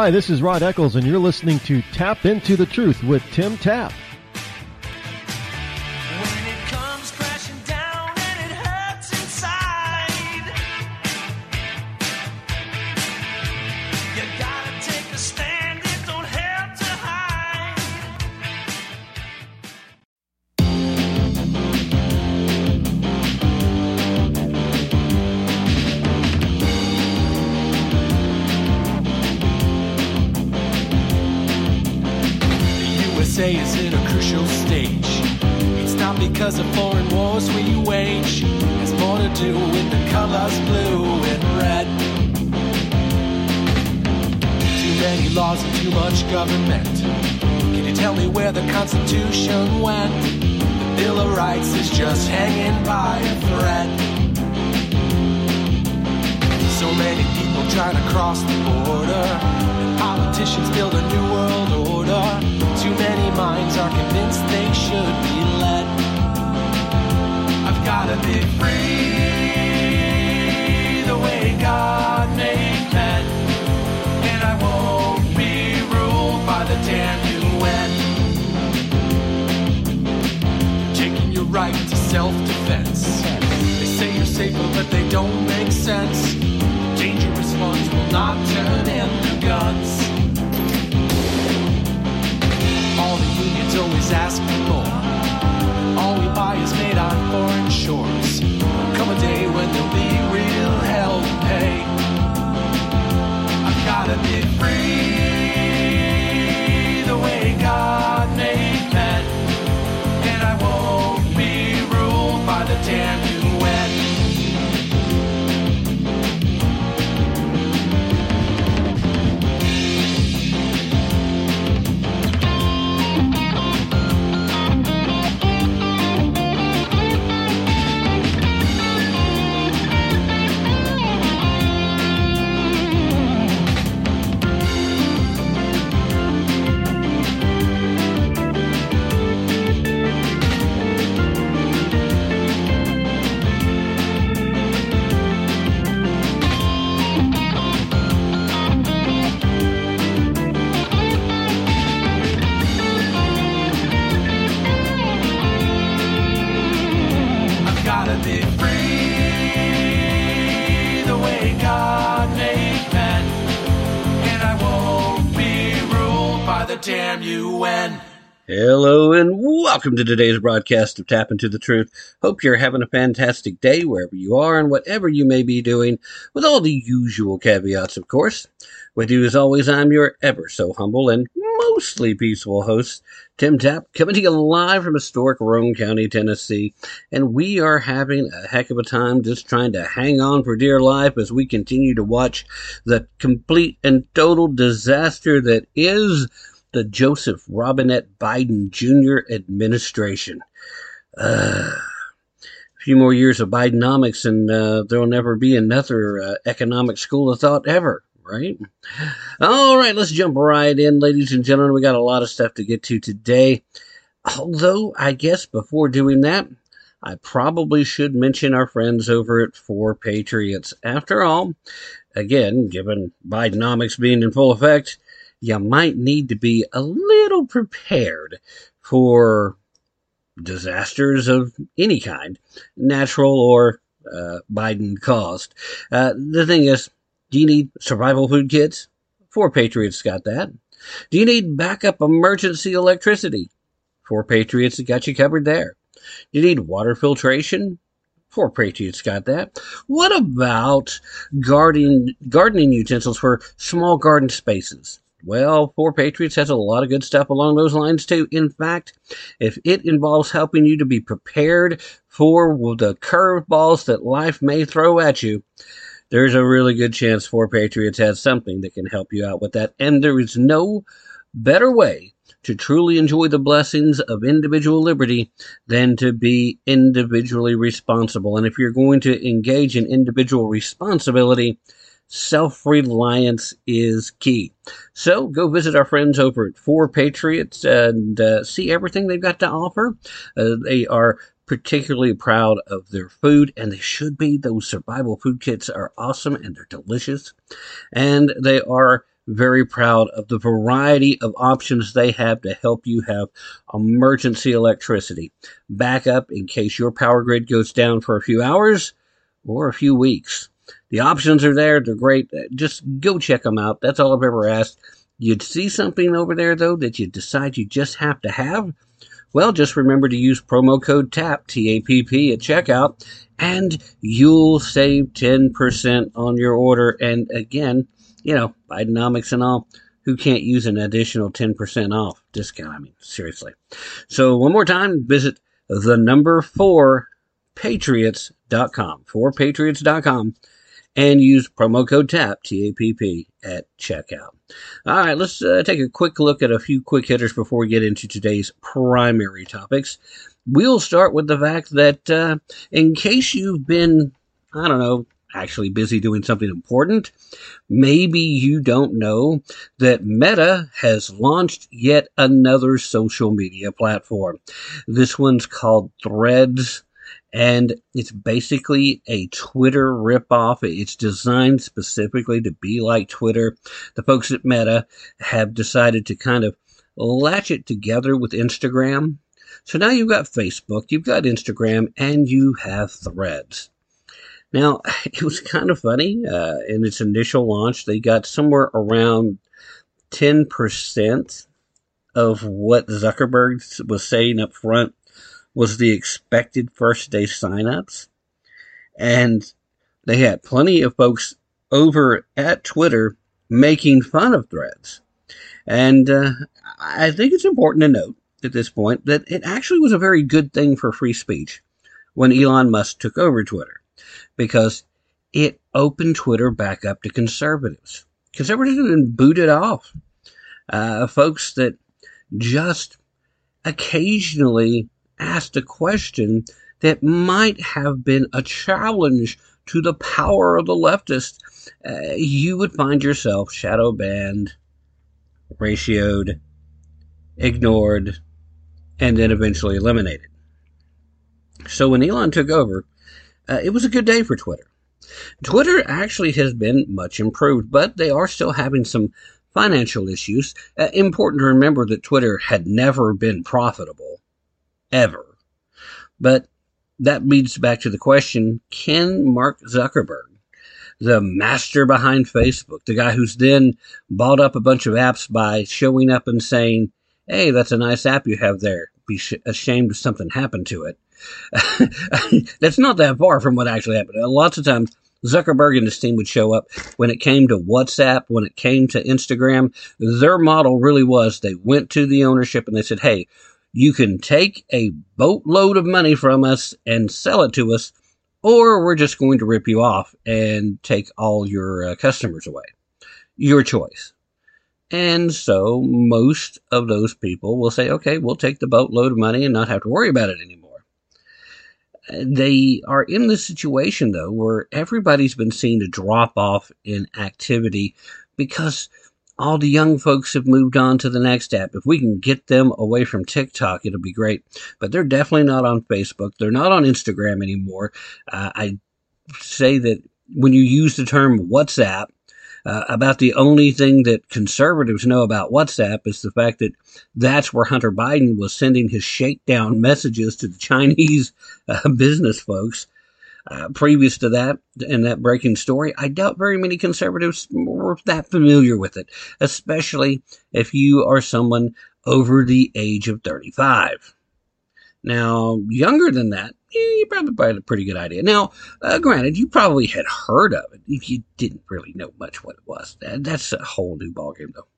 Hi, this is Rod Eccles, and you're listening to Tapp Into the Truth with Tim Tapp. Don't make sense. Dangerous ones will not turn into guns. All the unions always ask for welcome to today's broadcast of Tapp Into the Truth. Hope you're having a fantastic day wherever you are and whatever you may be doing, with all the usual caveats, of course. With you as always, I'm your ever so humble and mostly peaceful host, Tim Tapp, coming to you live from historic Roane County, Tennessee. And we are having a heck of a time just trying to hang on for dear life as we continue to watch the complete and total disaster that is the Joseph Robinette Biden Jr. administration. Uh, a few more years of Bidenomics, and uh, there'll never be another uh, economic school of thought ever, right? All right, let's jump right in, ladies and gentlemen. We got a lot of stuff to get to today. Although, I guess before doing that, I probably should mention our friends over at Four Patriots. After all, again, given Bidenomics being in full effect, you might need to be a little prepared for disasters of any kind, natural or uh, Biden caused. Uh, the thing is, do you need survival food kits? Four Patriots got that. Do you need backup emergency electricity? Four Patriots got you covered there. Do you need water filtration? Four Patriots got that. What about gardening gardening utensils for small garden spaces? Well, Four Patriots has a lot of good stuff along those lines too. In fact, if it involves helping you to be prepared for the curveballs that life may throw at you, there's a really good chance Four Patriots has something that can help you out with that. And there is no better way to truly enjoy the blessings of individual liberty than to be individually responsible. And if you're going to engage in individual responsibility, self reliance is key. So go visit our friends over at Four Patriots and uh, see everything they've got to offer. Uh, they are particularly proud of their food, and they should be. Those survival food kits are awesome and they're delicious. And they are very proud of the variety of options they have to help you have emergency electricity backup in case your power grid goes down for a few hours or a few weeks. The options are there. They're great. Uh, just go check them out. That's all I've ever asked. You'd see something over there though that you decide you just have to have. Well, just remember to use promo code TAPP, T-A-P-P at checkout and you'll save 10% on your order. And again, you know, Bidenomics and all, who can't use an additional 10% off discount? I mean, seriously. So one more time, visit the number four patriots.com, four patriots.com, and use promo code TAPP, T-A-P-P, at checkout. All right, let's uh, take a quick look at a few quick hitters before we get into today's primary topics. We'll start with the fact that uh, in case you've been, I don't know, actually busy doing something important, maybe you don't know that Meta has launched yet another social media platform. This one's called Threads and it's basically a Twitter ripoff. It's designed specifically to be like Twitter. The folks at Meta have decided to kind of latch it together with Instagram. So now you've got Facebook, you've got Instagram, and you have Threads. Now, it was kind of funny. Uh, in its initial launch, they got somewhere around 10% of what Zuckerberg was saying up front was the expected first day signups. And they had plenty of folks over at Twitter making fun of threads. And uh, I think it's important to note at this point that it actually was a very good thing for free speech when Elon Musk took over Twitter because it opened Twitter back up to conservatives. Conservatives have been booted off. Uh, folks that just occasionally asked a question that might have been a challenge to the power of the leftist, uh, you would find yourself shadow banned, ratioed, ignored, and then eventually eliminated. So when Elon took over, uh, it was a good day for Twitter. Twitter actually has been much improved, but they are still having some financial issues. Uh, important to remember that Twitter had never been profitable ever. But that leads back to the question can Mark Zuckerberg, the master behind Facebook, the guy who's then bought up a bunch of apps by showing up and saying, Hey, that's a nice app you have there. Be sh- ashamed if something happened to it. that's not that far from what actually happened. Uh, lots of times, Zuckerberg and his team would show up when it came to WhatsApp, when it came to Instagram. Their model really was they went to the ownership and they said, Hey, you can take a boatload of money from us and sell it to us, or we're just going to rip you off and take all your uh, customers away. Your choice. And so most of those people will say, okay, we'll take the boatload of money and not have to worry about it anymore. They are in this situation though where everybody's been seen to drop off in activity because all the young folks have moved on to the next app. If we can get them away from TikTok, it'll be great. But they're definitely not on Facebook. They're not on Instagram anymore. Uh, I say that when you use the term WhatsApp, uh, about the only thing that conservatives know about WhatsApp is the fact that that's where Hunter Biden was sending his shakedown messages to the Chinese uh, business folks. Uh, previous to that, in that breaking story, I doubt very many conservatives were that familiar with it, especially if you are someone over the age of 35. Now, younger than that, eh, you probably had a pretty good idea. Now, uh, granted, you probably had heard of it you didn't really know much what it was. That's a whole new ballgame, though.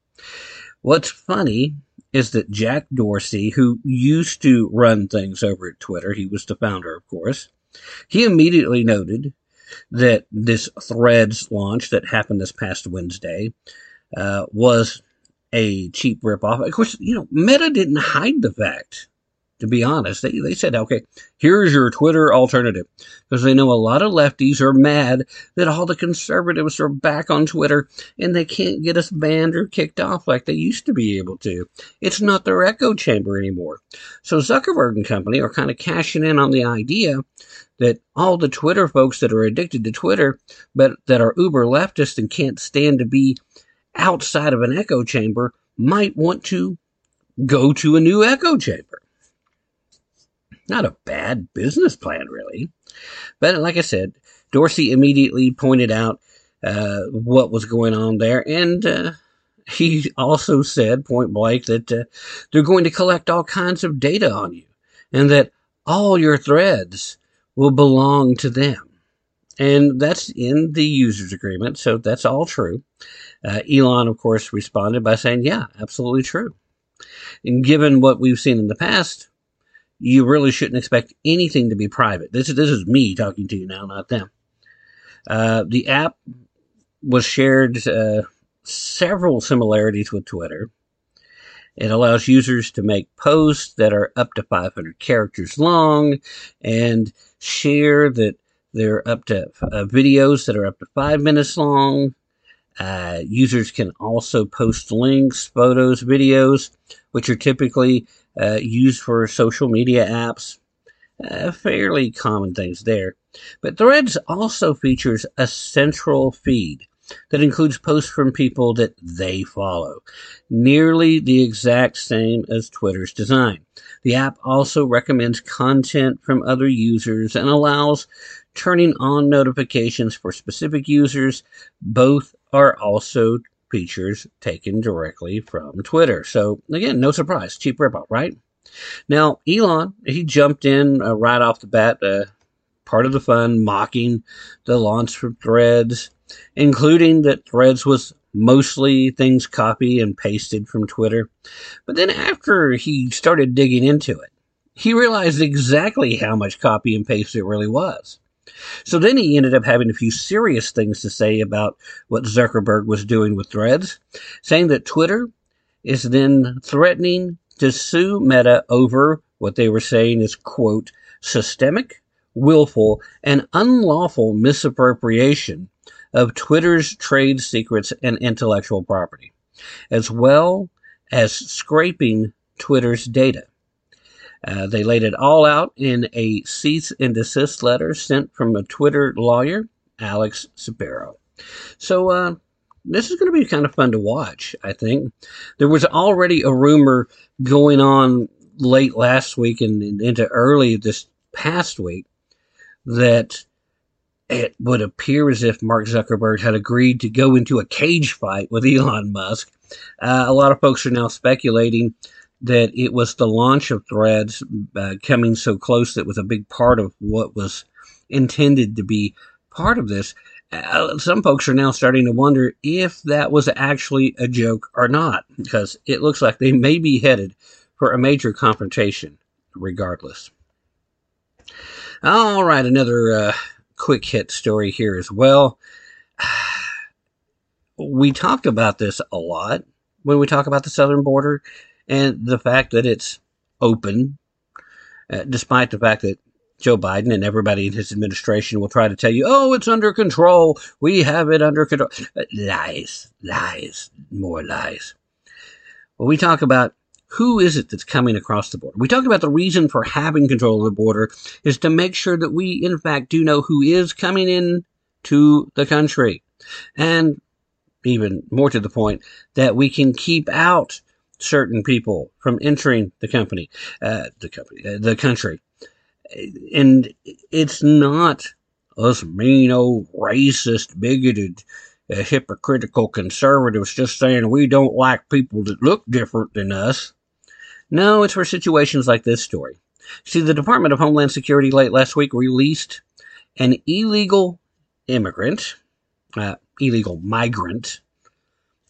What's funny is that Jack Dorsey, who used to run things over at Twitter, he was the founder, of course, he immediately noted that this Threads launch that happened this past Wednesday uh, was a cheap ripoff. Of course, you know, Meta didn't hide the fact to be honest. They, they said, okay, here's your Twitter alternative. Because they know a lot of lefties are mad that all the conservatives are back on Twitter and they can't get us banned or kicked off like they used to be able to. It's not their echo chamber anymore. So Zuckerberg and company are kind of cashing in on the idea that all the Twitter folks that are addicted to Twitter, but that are uber leftist and can't stand to be outside of an echo chamber, might want to go to a new echo chamber. Not a bad business plan, really. But like I said, Dorsey immediately pointed out uh, what was going on there, and uh, he also said point blank that uh, they're going to collect all kinds of data on you, and that all your threads will belong to them. And that's in the user's agreement, so that's all true. Uh, Elon, of course, responded by saying, yeah, absolutely true. And given what we've seen in the past, you really shouldn't expect anything to be private. This is, this is me talking to you now, not them. Uh, the app was shared uh, several similarities with Twitter. It allows users to make posts that are up to 500 characters long and share that they're up to uh, videos that are up to five minutes long. Uh, users can also post links, photos, videos, which are typically uh, used for social media apps. Uh, fairly common things there. But Threads also features a central feed that includes posts from people that they follow, nearly the exact same as Twitter's design. The app also recommends content from other users and allows turning on notifications for specific users. Both are also features taken directly from Twitter. So again, no surprise, cheap ripoff, right? Now, Elon, he jumped in uh, right off the bat, uh, part of the fun, mocking the launch of Threads, including that Threads was mostly things copy and pasted from Twitter. But then after he started digging into it, he realized exactly how much copy and paste it really was. So then he ended up having a few serious things to say about what Zuckerberg was doing with threads, saying that Twitter is then threatening to sue Meta over what they were saying is, quote, systemic, willful, and unlawful misappropriation of Twitter's trade secrets and intellectual property, as well as scraping Twitter's data. Uh, they laid it all out in a cease and desist letter sent from a Twitter lawyer, Alex Spiro. So, uh, this is going to be kind of fun to watch, I think. There was already a rumor going on late last week and into early this past week that it would appear as if Mark Zuckerberg had agreed to go into a cage fight with Elon Musk. Uh, a lot of folks are now speculating that it was the launch of Threads uh, coming so close that was a big part of what was intended to be part of this. Uh, some folks are now starting to wonder if that was actually a joke or not, because it looks like they may be headed for a major confrontation regardless. All right, another uh, quick hit story here as well. We talked about this a lot when we talk about the southern border and the fact that it's open, uh, despite the fact that Joe Biden and everybody in his administration will try to tell you, oh, it's under control. We have it under control. Uh, lies, lies, more lies. When we talk about who is it that's coming across the border, we talk about the reason for having control of the border is to make sure that we, in fact, do know who is coming in to the country. And even more to the point, that we can keep out certain people from entering the company, uh, the company, uh, the country. And it's not us mean old racist, bigoted, uh, hypocritical conservatives just saying we don't like people that look different than us. No, it's for situations like this story. See, the Department of Homeland Security late last week released an illegal immigrant, uh, illegal migrant,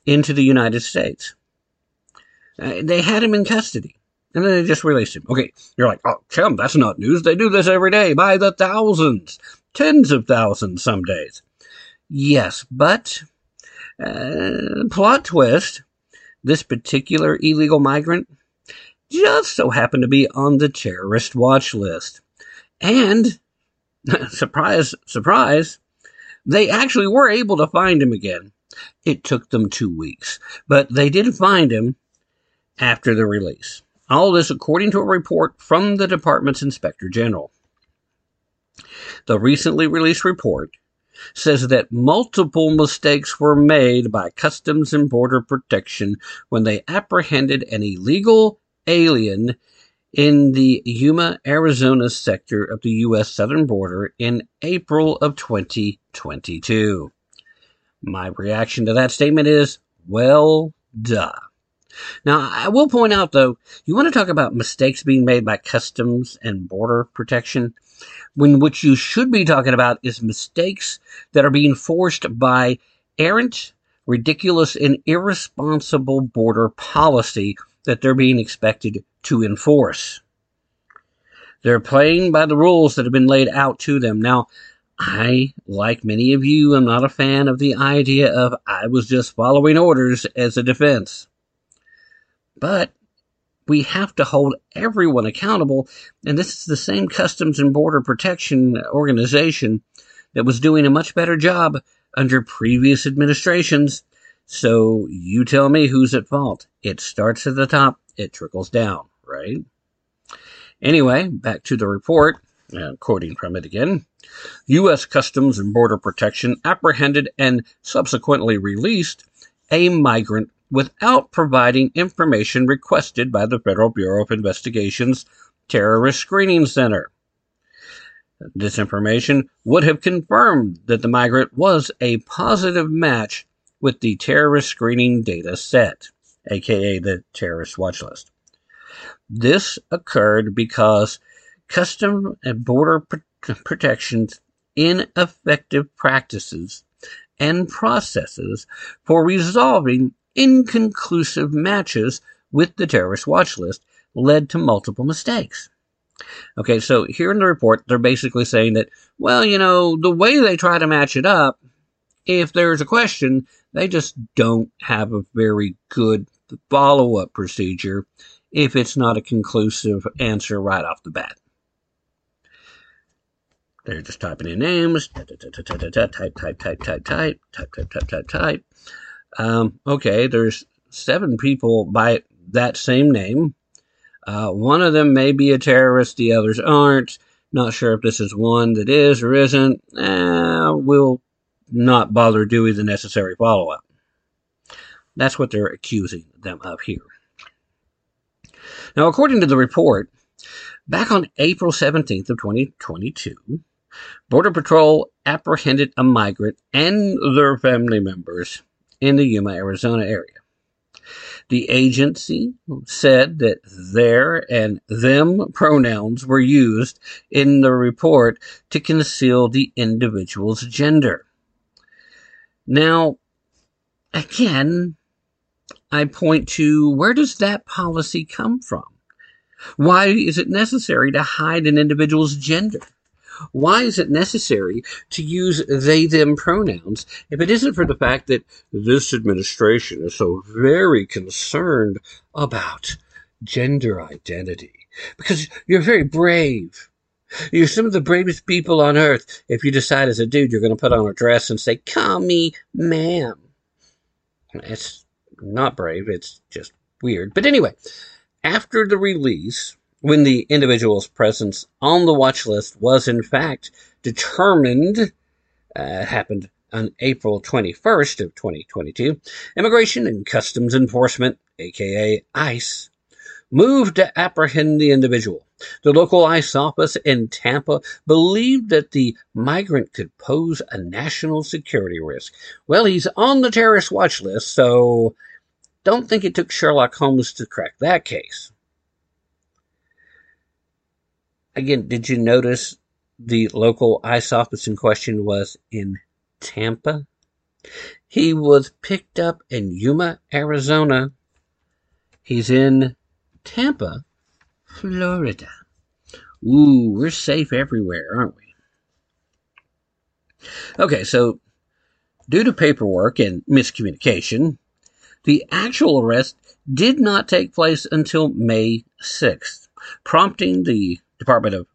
into the United States. Uh, they had him in custody. And then they just released him. Okay, you're like, oh, chum, that's not news. They do this every day by the thousands, tens of thousands some days. Yes, but uh, plot twist: this particular illegal migrant just so happened to be on the terrorist watch list. And, surprise, surprise, they actually were able to find him again. It took them two weeks, but they did find him after the release. All this according to a report from the department's inspector general. The recently released report says that multiple mistakes were made by Customs and Border Protection when they apprehended an illegal alien in the Yuma, Arizona sector of the U.S. southern border in April of 2022. My reaction to that statement is, well, duh. Now, I will point out though, you want to talk about mistakes being made by Customs and Border Protection, when what you should be talking about is mistakes that are being forced by errant, ridiculous, and irresponsible border policy that they're being expected to enforce. They're playing by the rules that have been laid out to them. Now, I, like many of you, am not a fan of the idea of I was just following orders as a defense. But we have to hold everyone accountable, and this is the same Customs and Border Protection organization that was doing a much better job under previous administrations. So you tell me who's at fault. It starts at the top, it trickles down, right? Anyway, back to the report, uh, quoting from it again. U.S. Customs and Border Protection apprehended and subsequently released a migrant without providing information requested by the Federal Bureau of Investigation's Terrorist Screening Center. This information would have confirmed that the migrant was a positive match with the terrorist screening data set, aka the terrorist watch list. This occurred because Custom and Border Protection's ineffective practices and processes for resolving inconclusive matches with the terrorist watch list led to multiple mistakes. Okay, so here in the report, they're basically saying that, well, you know, the way they try to match it up, if there's a question, they just don't have a very good follow up procedure if it's not a conclusive answer right off the bat. They're just typing in names, type, type, type, type, type, type, type, type, type, type, type, type, type. Um, okay, there's seven people by that same name. Uh, one of them may be a terrorist, the others aren't. Not sure if this is one that is or isn't. Eh, we'll not bother doing the necessary follow up. That's what they're accusing them of here. Now, according to the report, back on April 17th of 2022, Border Patrol apprehended a migrant and their family members in the Yuma, Arizona area. The agency said that their and them pronouns were used in the report to conceal the individual's gender. Now, again, I point to where does that policy come from? Why is it necessary to hide an individual's gender? Why is it necessary to use they them pronouns if it isn't for the fact that this administration is so very concerned about gender identity? Because you're very brave. You're some of the bravest people on earth if you decide as a dude you're going to put on a dress and say, Call me ma'am. It's not brave, it's just weird. But anyway, after the release, when the individual's presence on the watch list was in fact determined, uh, happened on April 21st of 2022, Immigration and Customs Enforcement, aka ICE, moved to apprehend the individual. The local ICE office in Tampa believed that the migrant could pose a national security risk. Well, he's on the terrorist watch list, so don't think it took Sherlock Holmes to crack that case. Again, did you notice the local ICE office in question was in Tampa? He was picked up in Yuma, Arizona. He's in Tampa, Florida. Ooh, we're safe everywhere, aren't we? Okay, so due to paperwork and miscommunication, The actual arrest did not take place until May 6th, prompting the Department of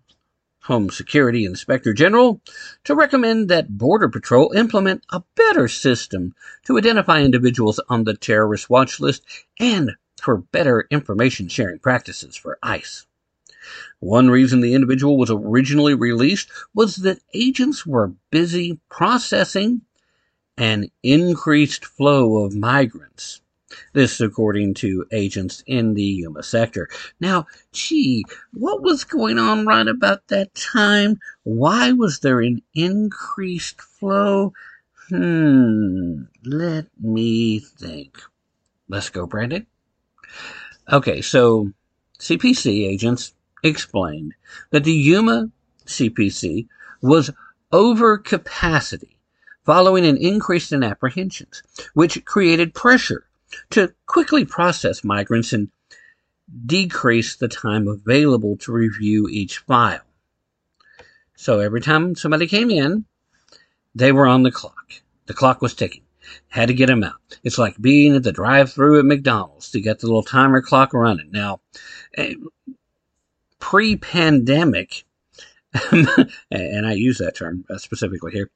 Home Security Inspector General to recommend that Border Patrol implement a better system to identify individuals on the terrorist watch list and for better information sharing practices for ICE. One reason the individual was originally released was that agents were busy processing an increased flow of migrants. This, according to agents in the Yuma sector. Now, gee, what was going on right about that time? Why was there an increased flow? Hmm, let me think. Let's go, Brandon. Okay, so CBP agents explained that the Yuma CBP was over capacity following an increase in apprehensions, which created pressure to quickly process migrants and decrease the time available to review each file. So every time somebody came in, they were on the clock. The clock was ticking. Had to get them out. It's like being at the drive-through at McDonald's to get the little timer clock running. Now, eh, pre-pandemic, and I use that term uh, specifically here,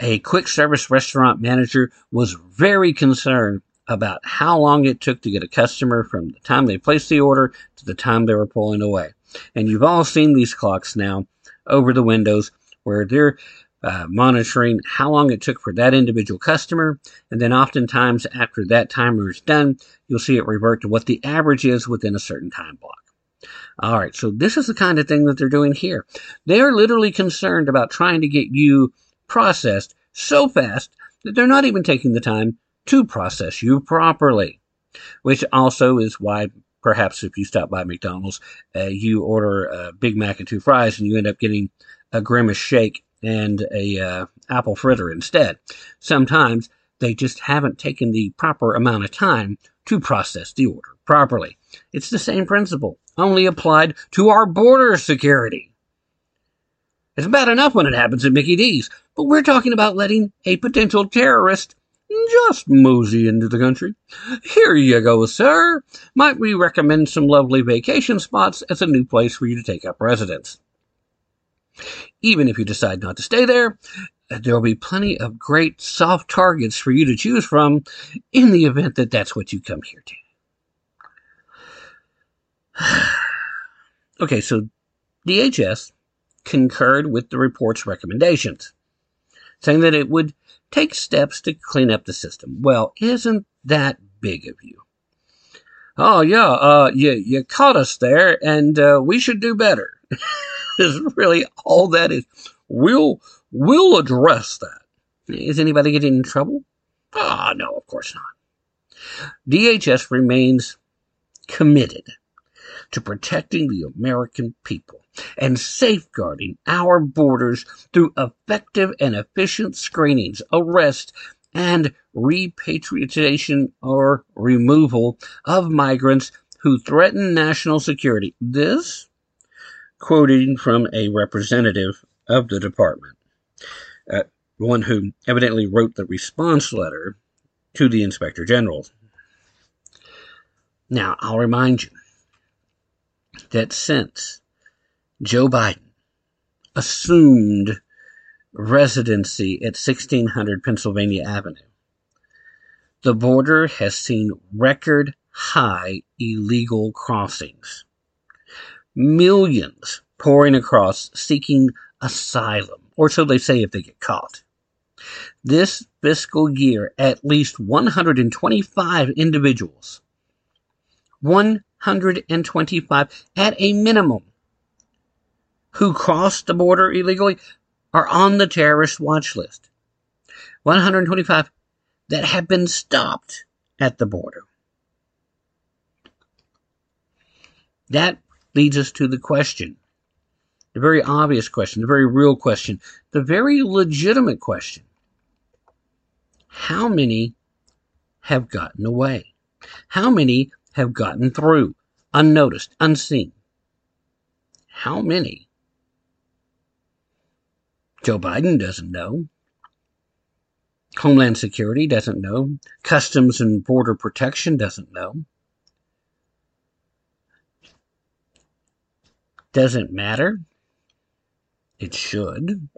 a quick service restaurant manager was very concerned about how long it took to get a customer from the time they placed the order to the time they were pulling away. And you've all seen these clocks now over the windows where they're uh, monitoring how long it took for that individual customer. And then oftentimes after that timer is done, you'll see it revert to what the average is within a certain time block. All right. So this is the kind of thing that they're doing here. They are literally concerned about trying to get you processed so fast that they're not even taking the time to process you properly. Which also is why perhaps if you stop by McDonald's, uh, you order a Big Mac and two fries and you end up getting a grimace shake and a uh, apple fritter instead. Sometimes they just haven't taken the proper amount of time to process the order properly. It's the same principle, only applied to our border security. It's bad enough when it happens at Mickey D's, but we're talking about letting a potential terrorist just mosey into the country. Here you go, sir. Might we recommend some lovely vacation spots as a new place for you to take up residence? Even if you decide not to stay there, there will be plenty of great soft targets for you to choose from in the event that that's what you come here to. okay, so DHS concurred with the report's recommendations, saying that it would take steps to clean up the system. Well, isn't that big of you? Oh yeah, uh, you you caught us there, and uh, we should do better. is really all that is. We'll we'll address that. Is anybody getting in trouble? Ah, no, of course not. DHS remains committed to protecting the American people and safeguarding our borders through effective and efficient screenings, arrest, and repatriation or removal of migrants who threaten national security. This, quoting from a representative of the department, uh, one who evidently wrote the response letter to the inspector general. Now, I'll remind you that since Joe Biden assumed residency at 1600 Pennsylvania Avenue, the border has seen record high illegal crossings. Millions pouring across seeking asylum, or so they say if they get caught. This fiscal year, at least 125 individuals, 125 at a minimum, who crossed the border illegally are on the terrorist watch list. 125 that have been stopped at the border. That leads us to the question, the very obvious question, the very real question, the very legitimate question. How many have gotten away? How many have gotten through, unnoticed, unseen? How many? Joe Biden doesn't know. Homeland Security doesn't know. Customs and Border Protection doesn't know. Doesn't matter. It should.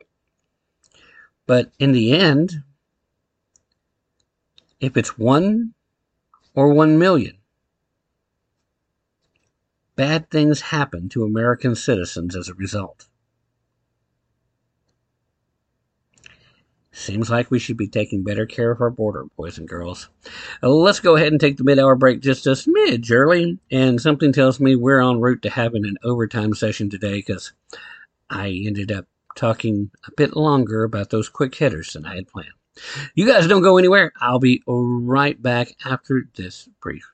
But in the end, if it's one or one million, bad things happen to American citizens as a result. Seems like we should be taking better care of our border, boys and girls. Uh, let's go ahead and take the mid hour break just a smidge early. And something tells me we're en route to having an overtime session today because I ended up talking a bit longer about those quick hitters than I had planned. You guys don't go anywhere. I'll be right back after this brief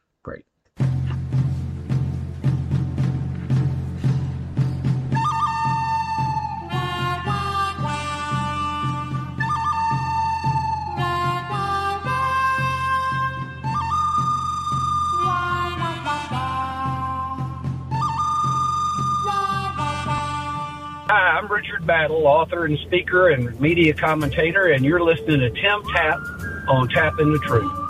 Richard Battle, author and speaker and media commentator, and you're listening to Tim Tapp on Tapp Into the Truth.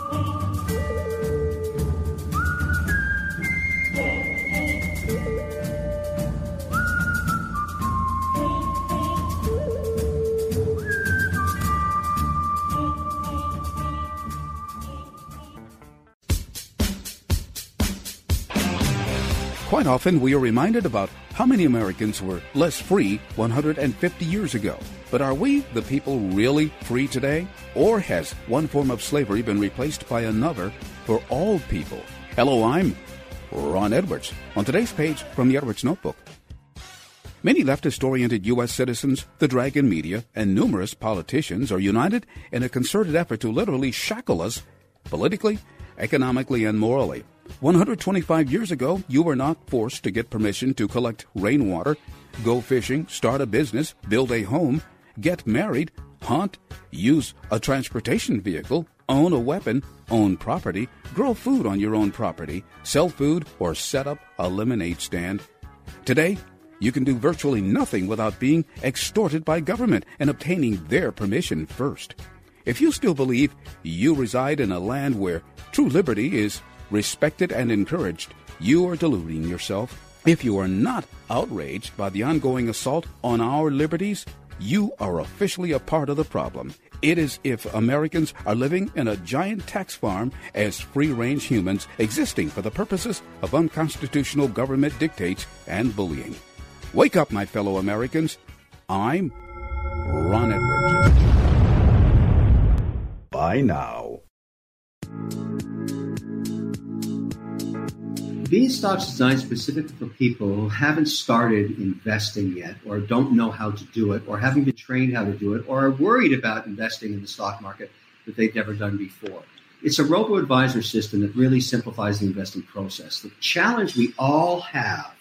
Quite often, we are reminded about how many Americans were less free 150 years ago. But are we, the people, really free today? Or has one form of slavery been replaced by another for all people? Hello, I'm Ron Edwards. On today's page from the Edwards Notebook. Many leftist oriented U.S. citizens, the Dragon media, and numerous politicians are united in a concerted effort to literally shackle us politically, economically, and morally. 125 years ago, you were not forced to get permission to collect rainwater, go fishing, start a business, build a home, get married, hunt, use a transportation vehicle, own a weapon, own property, grow food on your own property, sell food, or set up a lemonade stand. Today, you can do virtually nothing without being extorted by government and obtaining their permission first. If you still believe you reside in a land where true liberty is respected and encouraged, you are deluding yourself. If you are not outraged by the ongoing assault on our liberties, you are officially a part of the problem. It is if Americans are living in a giant tax farm as free range humans existing for the purposes of unconstitutional government dictates and bullying. Wake up, my fellow Americans. I'm Ron Edwards. By now. Beanstox is designed specifically for people who haven't started investing yet, or don't know how to do it, or haven't been trained how to do it, or are worried about investing in the stock market that they've never done before. It's a robo advisor system that really simplifies the investing process. The challenge we all have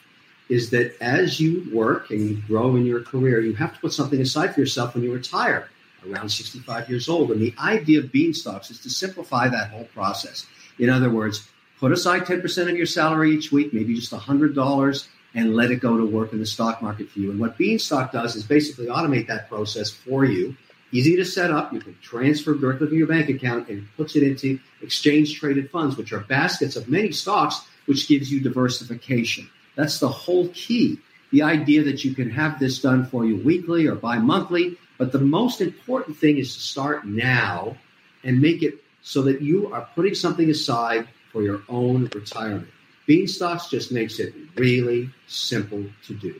is that as you work and you grow in your career, you have to put something aside for yourself when you retire around 65 years old. And the idea of Beanstox is to simplify that whole process. In other words, put aside 10% of your salary each week, maybe just $100, and let it go to work in the stock market for you. And what Beanstox does is basically automate that process for you. Easy to set up. You can transfer directly from your bank account and puts it into exchange traded funds, which are baskets of many stocks, which gives you diversification. That's the whole key. The idea that you can have this done for you weekly or bi monthly. But the most important thing is to start now and make it so that you are putting something aside for your own retirement. Beanstox just makes it really simple to do.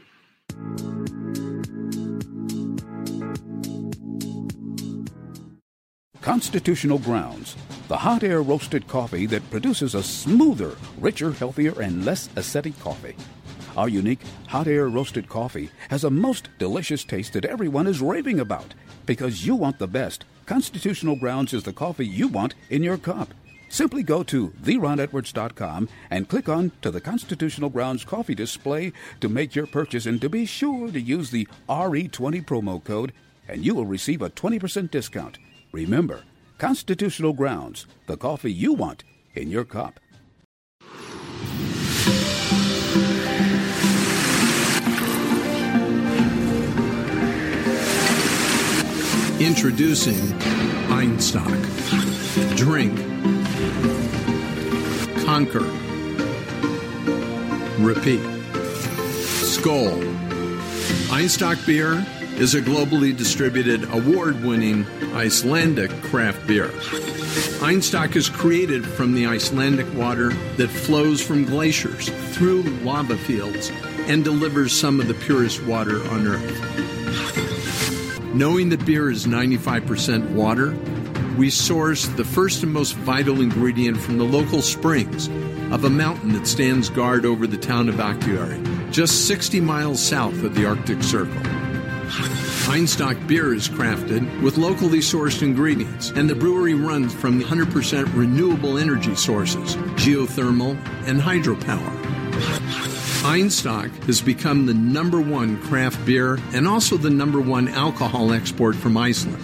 Constitutional Grounds, the hot air roasted coffee that produces a smoother, richer, healthier, and less acidic coffee. Our unique hot air roasted coffee has a most delicious taste that everyone is raving about. Because you want the best, Constitutional Grounds is the coffee you want in your cup. Simply go to theronedwards.com and click on to the Constitutional Grounds coffee display to make your purchase and to be sure to use the RE20 promo code and you will receive a 20% discount. Remember, Constitutional Grounds, the coffee you want in your cup. Introducing Einstök. Drink. Conquer. Repeat. Skull. Einstök beer is a globally distributed, award winning Icelandic craft beer. Einstök is created from the Icelandic water that flows from glaciers through lava fields and delivers some of the purest water on Earth. Knowing that beer is 95% water, we source the first and most vital ingredient from the local springs of a mountain that stands guard over the town of Akureyri, just 60 miles south of the Arctic Circle. Einstök beer is crafted with locally sourced ingredients, and the brewery runs from 100% renewable energy sources, geothermal, and hydropower. Einstök has become the number one craft beer and also the number one alcohol export from Iceland.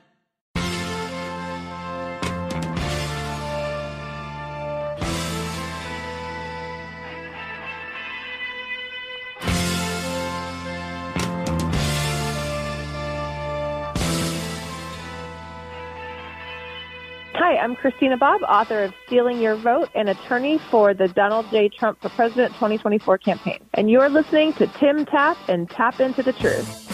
Hi, I'm Christina Bobb, author of Stealing Your Vote and attorney for the Donald J. Trump for President 2024 campaign. And you're listening to Tim Tapp and Tapp Into the Truth.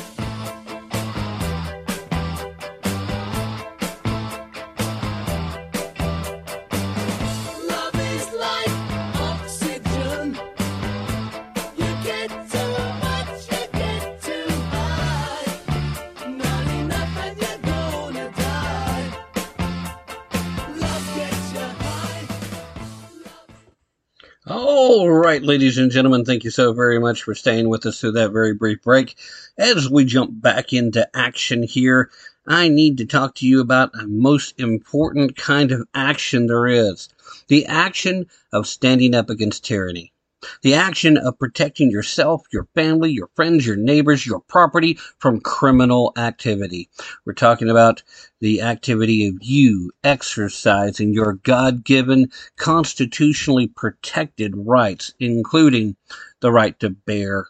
Right, ladies and gentlemen, thank you so very much for staying with us through that very brief break. As we jump back into action here, I need to talk to you about a most important kind of action there is the action of standing up against tyranny. The action of protecting yourself, your family, your friends, your neighbors, your property from criminal activity. We're talking about the activity of you exercising your God given, constitutionally protected rights, including the right to bear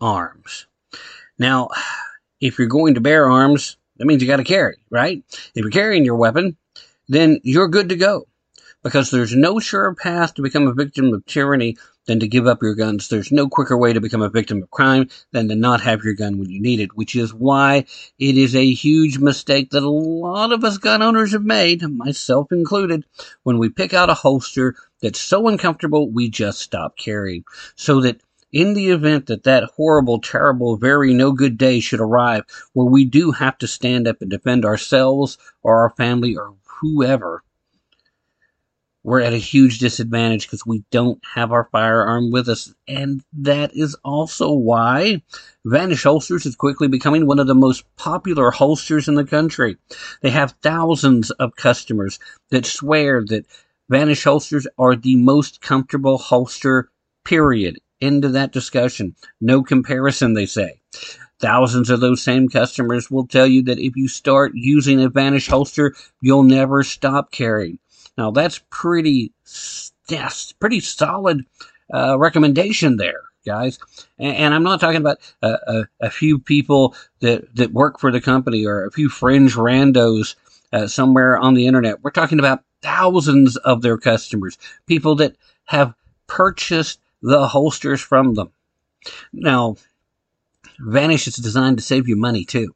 arms. Now, if you're going to bear arms, that means you got to carry, right? If you're carrying your weapon, then you're good to go because there's no surer path to become a victim of tyranny than to give up your guns. There's no quicker way to become a victim of crime than to not have your gun when you need it, which is why it is a huge mistake that a lot of us gun owners have made, myself included, when we pick out a holster that's so uncomfortable we just stop carrying. So that in the event that that horrible, terrible, very no good day should arrive where we do have to stand up and defend ourselves or our family or whoever, we're at a huge disadvantage because we don't have our firearm with us. And that is also why Vanish Holsters is quickly becoming one of the most popular holsters in the country. They have thousands of customers that swear that Vanish Holsters are the most comfortable holster, period. End of that discussion. No comparison, they say. Thousands of those same customers will tell you that if you start using a Vanish holster, you'll never stop carrying. Now that's pretty, yes, pretty solid uh, recommendation there, guys. And, and I'm not talking about uh, a, a few people that that work for the company or a few fringe randos uh, somewhere on the internet. We're talking about thousands of their customers, people that have purchased the holsters from them. Now, Vanish is designed to save you money too.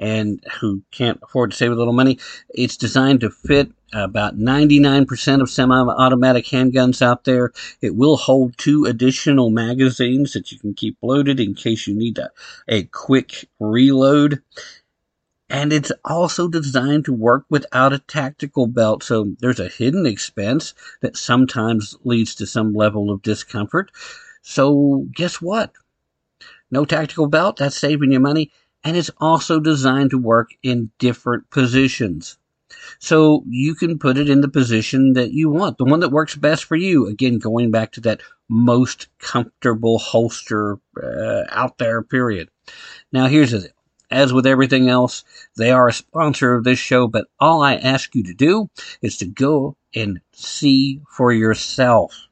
And who can't afford to save a little money. It's designed to fit about 99% of semi-automatic handguns out there. It will hold two additional magazines that you can keep loaded in case you need a, a quick reload. And it's also designed to work without a tactical belt, so there's a hidden expense that sometimes leads to some level of discomfort. So guess what? No tactical belt, that's saving you money and it's also designed to work in different positions. So you can put it in the position that you want, the one that works best for you. Again, going back to that most comfortable holster uh, out there, period. Now, here's the As with everything else, they are a sponsor of this show, but all I ask you to do is to go and see for yourself.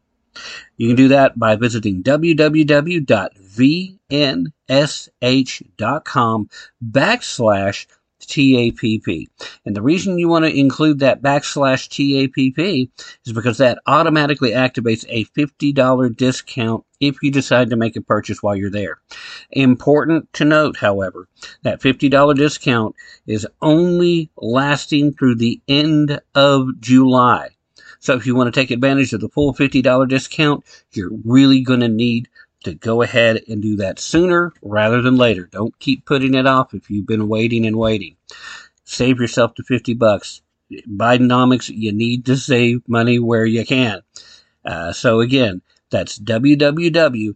You can do that by visiting www.vnsh.com backslash TAPP. And the reason you want to include that backslash TAPP is because that automatically activates a $50 discount if you decide to make a purchase while you're there. Important to note, however, that $50 discount is only lasting through the end of July. So if you want to take advantage of the full $50 discount, you're really going to need to go ahead and do that sooner rather than later. Don't keep putting it off if you've been waiting and waiting. Save yourself the 50 bucks. Bidenomics, you need to save money where you can. Uh, so again, that's www.vnsh.com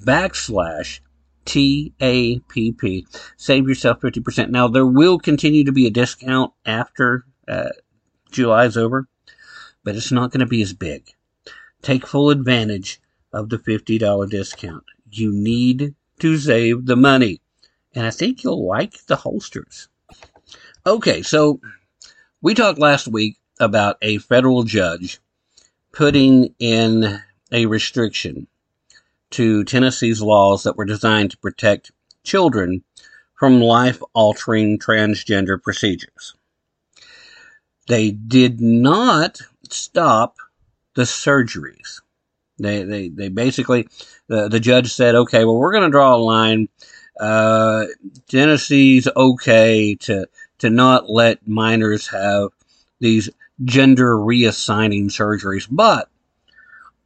backslash TAPP. Save yourself 50%. Now, there will continue to be a discount after uh, July's over, but it's not going to be as big. Take full advantage of the $50 discount. You need to save the money. And I think you'll like the holsters. Okay, so we talked last week about a federal judge putting in a restriction to Tennessee's laws that were designed to protect children from life altering transgender procedures. They did not stop the surgeries. They, they, they basically, the, the judge said, okay, well, we're going to draw a line. Uh, Tennessee's okay to, to not let minors have these gender reassigning surgeries, but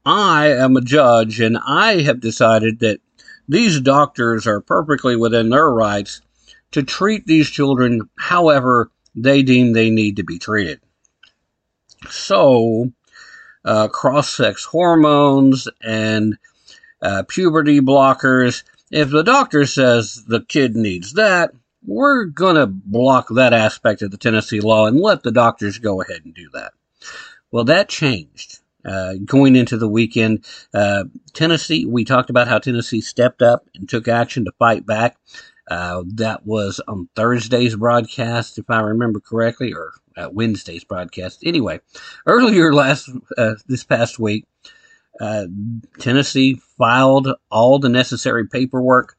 I am a judge and I have decided that these doctors are perfectly within their rights to treat these children however they deem they need to be treated. So, uh, cross sex hormones and uh, puberty blockers, if the doctor says the kid needs that, we're going to block that aspect of the Tennessee law and let the doctors go ahead and do that. Well, that changed uh, going into the weekend. Uh, Tennessee, we talked about how Tennessee stepped up and took action to fight back. Uh, that was on Thursday's broadcast, if I remember correctly, or uh, Wednesday's broadcast. Anyway, earlier last uh, this past week, uh, Tennessee filed all the necessary paperwork.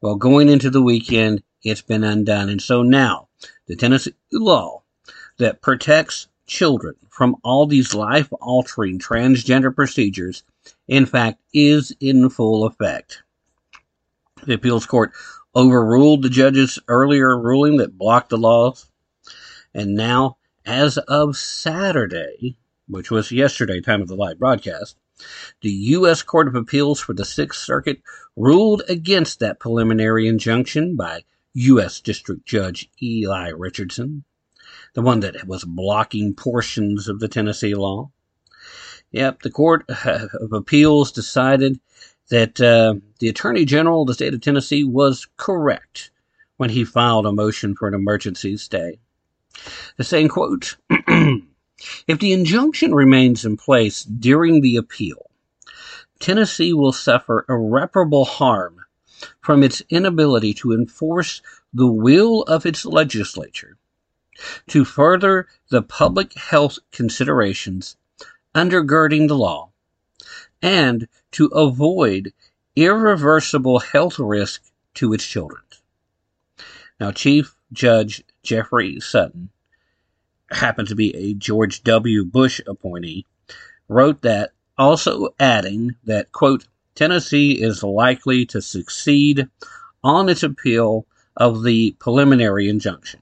Well, going into the weekend, it's been undone, and so now the Tennessee law that protects children from all these life altering transgender procedures, in fact, is in full effect. The appeals court overruled the judge's earlier ruling that blocked the laws. And now, as of Saturday, which was yesterday, time of the live broadcast, the U.S. Court of Appeals for the Sixth Circuit ruled against that preliminary injunction by U.S. District Judge Eli Richardson the one that was blocking portions of the Tennessee law. Yep, the Court of Appeals decided that uh, the Attorney General of the state of Tennessee was correct when he filed a motion for an emergency stay. The saying, quote, if the injunction remains in place during the appeal, Tennessee will suffer irreparable harm from its inability to enforce the will of its legislature to further the public health considerations undergirding the law and to avoid irreversible health risk to its children. Now, Chief Judge Jeffrey Sutton happened to be a George W. Bush appointee, wrote that, also adding that, quote, Tennessee is likely to succeed on its appeal of the preliminary injunction.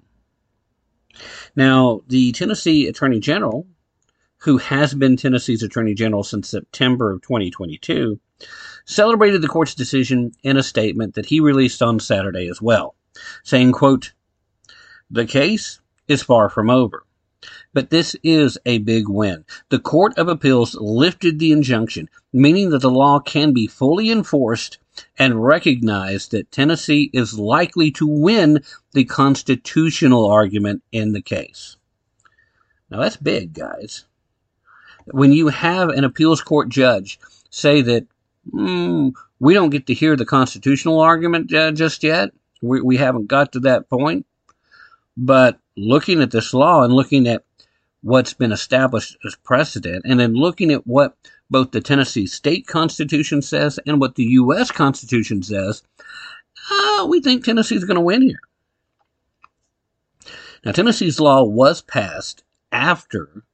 Now, the Tennessee Attorney General, who has been Tennessee's Attorney General since September of 2022, celebrated the court's decision in a statement that he released on Saturday as well, saying, quote, The case is far from over. But this is a big win. The Court of Appeals lifted the injunction, meaning that the law can be fully enforced and recognized that Tennessee is likely to win the constitutional argument in the case. Now that's big, guys. When you have an appeals court judge say that mm, we don't get to hear the constitutional argument uh, just yet, we, we haven't got to that point, but looking at this law and looking at what's been established as precedent, and then looking at what both the Tennessee state constitution says and what the U.S. Constitution says, uh, we think Tennessee's going to win here. Now, Tennessee's law was passed after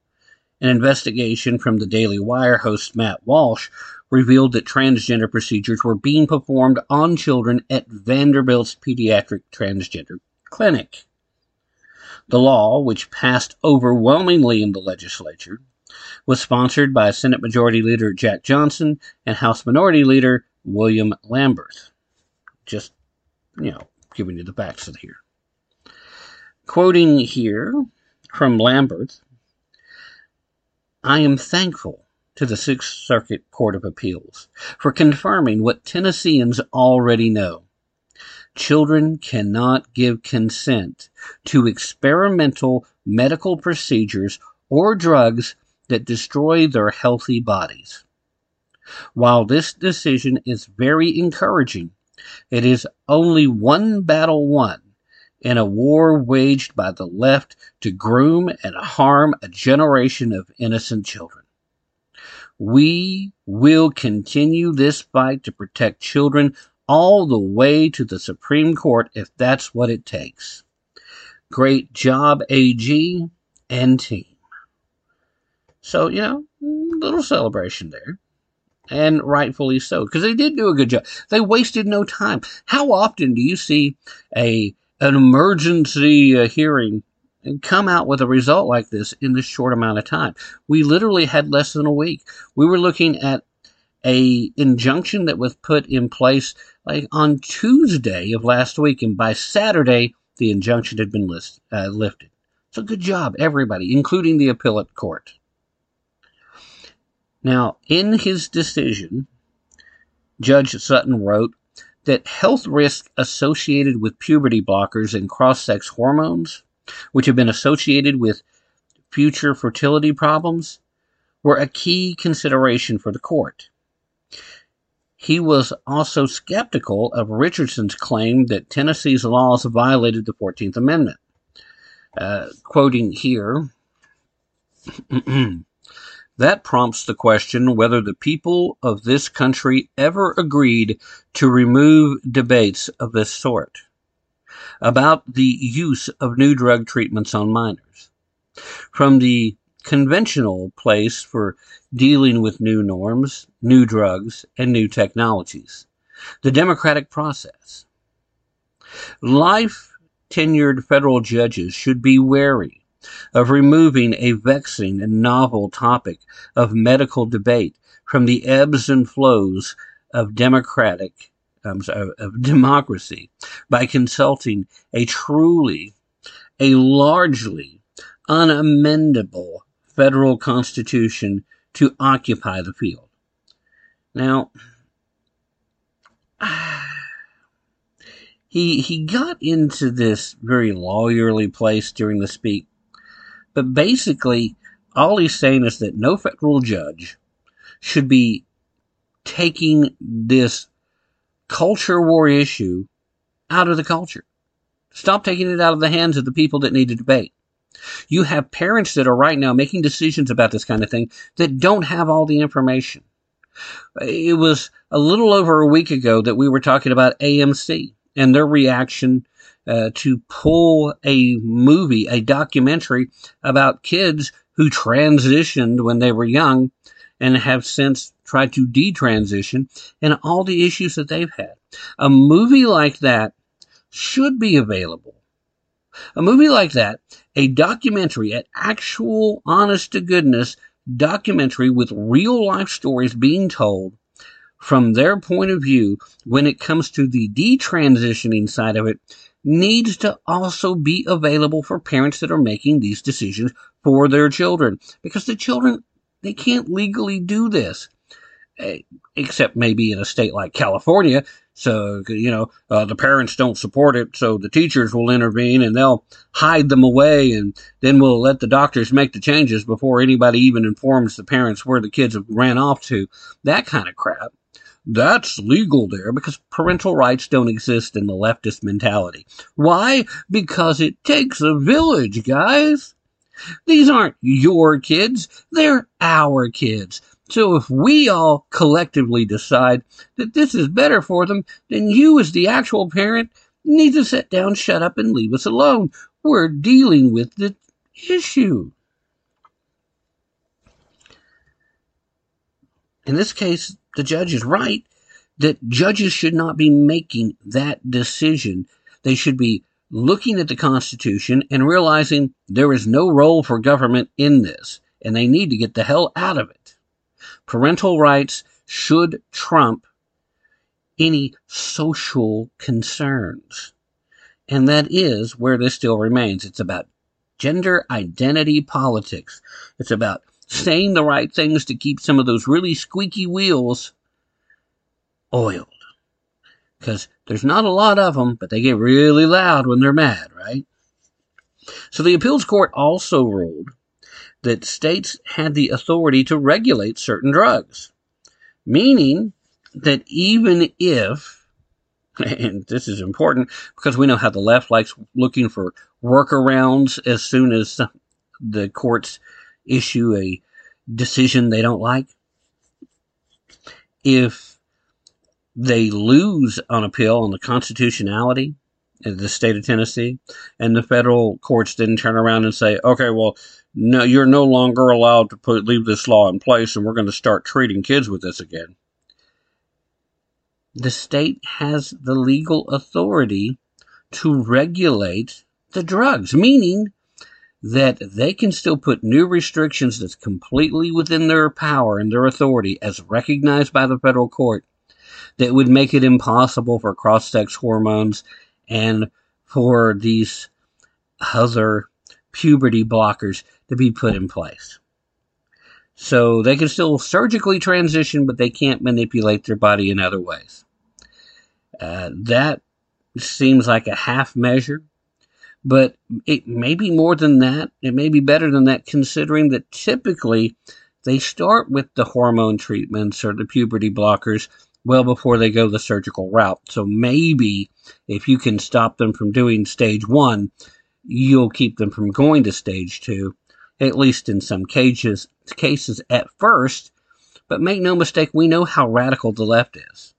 an investigation from the Daily Wire host Matt Walsh revealed that transgender procedures were being performed on children at Vanderbilt's Pediatric Transgender Clinic. The law, which passed overwhelmingly in the legislature, was sponsored by Senate Majority Leader Jack Johnson and House Minority Leader William Lamberth. Just, you know, giving you the facts of here. Quoting here from Lamberth, I am thankful to the Sixth Circuit Court of Appeals for confirming what Tennesseans already know children cannot give consent to experimental medical procedures or drugs that destroy their healthy bodies. While this decision is very encouraging, it is only one battle won in a war waged by the left to groom and harm a generation of innocent children. We will continue this fight to protect children all the way to the Supreme Court if that's what it takes. Great job, AG and team. So, you know, little celebration there. And rightfully so, because they did do a good job. They wasted no time. How often do you see a an emergency uh, hearing and come out with a result like this in this short amount of time? We literally had less than a week. We were looking at a injunction that was put in place like on Tuesday of last week, and by Saturday the injunction had been list, uh, lifted. So good job, everybody, including the appellate court. Now, in his decision, Judge Sutton wrote that health risks associated with puberty blockers and cross sex hormones, which have been associated with future fertility problems, were a key consideration for the court. He was also skeptical of Richardson's claim that Tennessee's laws violated the 14th Amendment. Uh, quoting here, that prompts the question whether the people of this country ever agreed to remove debates of this sort about the use of new drug treatments on minors. From the conventional place for dealing with new norms, new drugs, and new technologies. The democratic process. Life tenured federal judges should be wary of removing a vexing and novel topic of medical debate from the ebbs and flows of democratic um, of democracy by consulting a truly a largely unamendable federal constitution to occupy the field. Now, he he got into this very lawyerly place during the speak, but basically, all he's saying is that no federal judge should be taking this culture war issue out of the culture. Stop taking it out of the hands of the people that need to debate. You have parents that are right now making decisions about this kind of thing that don't have all the information. It was a little over a week ago that we were talking about AMC and their reaction uh, to pull a movie, a documentary about kids who transitioned when they were young and have since tried to detransition and all the issues that they've had. A movie like that should be available. A movie like that, a documentary, an actual honest to goodness documentary with real life stories being told from their point of view when it comes to the detransitioning side of it needs to also be available for parents that are making these decisions for their children. Because the children they can't legally do this except maybe in a state like California so you know uh, the parents don't support it so the teachers will intervene and they'll hide them away and then we'll let the doctors make the changes before anybody even informs the parents where the kids have ran off to that kind of crap that's legal there because parental rights don't exist in the leftist mentality. Why? Because it takes a village, guys. These aren't your kids, they're our kids. So if we all collectively decide that this is better for them, then you as the actual parent need to sit down, shut up, and leave us alone. We're dealing with the issue. In this case, the judge is right that judges should not be making that decision. They should be looking at the Constitution and realizing there is no role for government in this, and they need to get the hell out of it. Parental rights should trump any social concerns. And that is where this still remains. It's about gender identity politics. It's about saying the right things to keep some of those really squeaky wheels oiled. Because there's not a lot of them, but they get really loud when they're mad, right? So the appeals court also ruled that states had the authority to regulate certain drugs, meaning that even if, and this is important because we know how the left likes looking for workarounds as soon as the courts issue a decision they don't like. If they lose on appeal on the constitutionality the state of Tennessee, and the federal courts didn't turn around and say, okay, well, no, you're no longer allowed to put leave this law in place, and we're going to start treating kids with this again. The state has the legal authority to regulate the drugs, meaning that they can still put new restrictions that's completely within their power and their authority as recognized by the federal court that would make it impossible for cross-sex hormones and for these other puberty blockers to be put in place. So they can still surgically transition, but they can't manipulate their body in other ways. Uh, that seems like a half measure but it may be more than that. It may be better than that, considering that typically they start with the hormone treatments or the puberty blockers well before they go the surgical route. So maybe if you can stop them from doing stage one, you'll keep them from going to stage two, at least in some cases, cases at first. But make no mistake, we know how radical the left is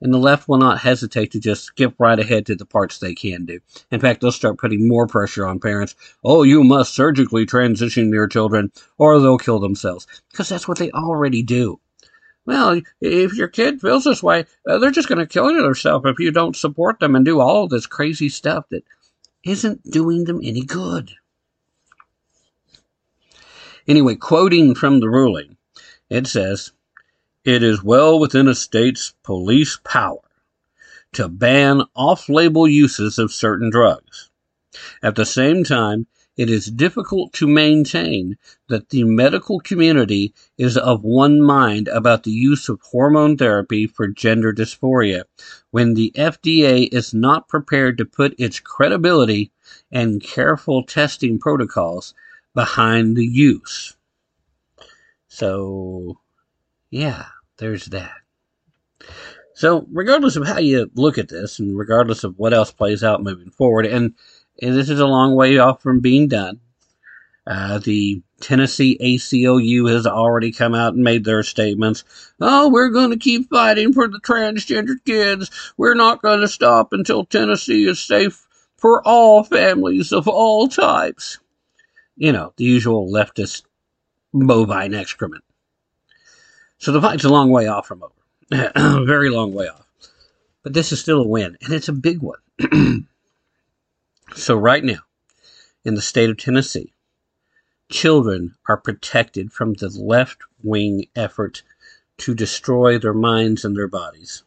and the left will not hesitate to just skip right ahead to the parts they can do. In fact, they'll start putting more pressure on parents. Oh, you must surgically transition your children or they'll kill themselves. Because that's what they already do. Well, if your kid feels this way, uh, they're just going to kill themselves if you don't support them and do all this crazy stuff that isn't doing them any good. Anyway, quoting from the ruling, it says, it is well within a state's police power to ban off-label uses of certain drugs. At the same time, it is difficult to maintain that the medical community is of one mind about the use of hormone therapy for gender dysphoria when the FDA is not prepared to put its credibility and careful testing protocols behind the use. So, yeah there's that. So, regardless of how you look at this, and regardless of what else plays out moving forward, and, and this is a long way off from being done, uh, the Tennessee ACLU has already come out and made their statements. Oh, we're going to keep fighting for the transgender kids. We're not going to stop until Tennessee is safe for all families of all types. You know, the usual leftist bovine excrement. So the fight's a long way off from over. very long way off. But this is still a win, and it's a big one. so, right now, in the state of Tennessee, children are protected from the left wing effort to destroy their minds and their bodies.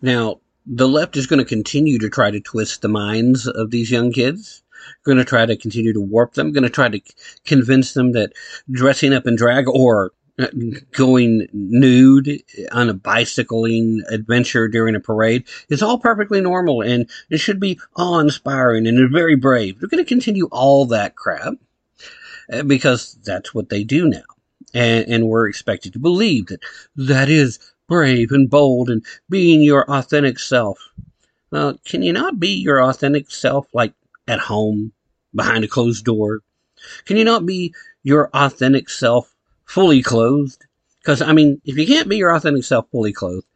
Now, the left is going to continue to try to twist the minds of these young kids. Going to try to continue to warp them. Going to try to convince them that dressing up in drag or going nude on a bicycling adventure during a parade is all perfectly normal and it should be awe inspiring and very brave. They're going to continue all that crap uh, because that's what they do now. And, and we're expected to believe that that is brave and bold and being your authentic self. Well, can you not be your authentic self like at home, behind a closed door? Can you not be your authentic self fully clothed? Because, I mean, if you can't be your authentic self fully clothed,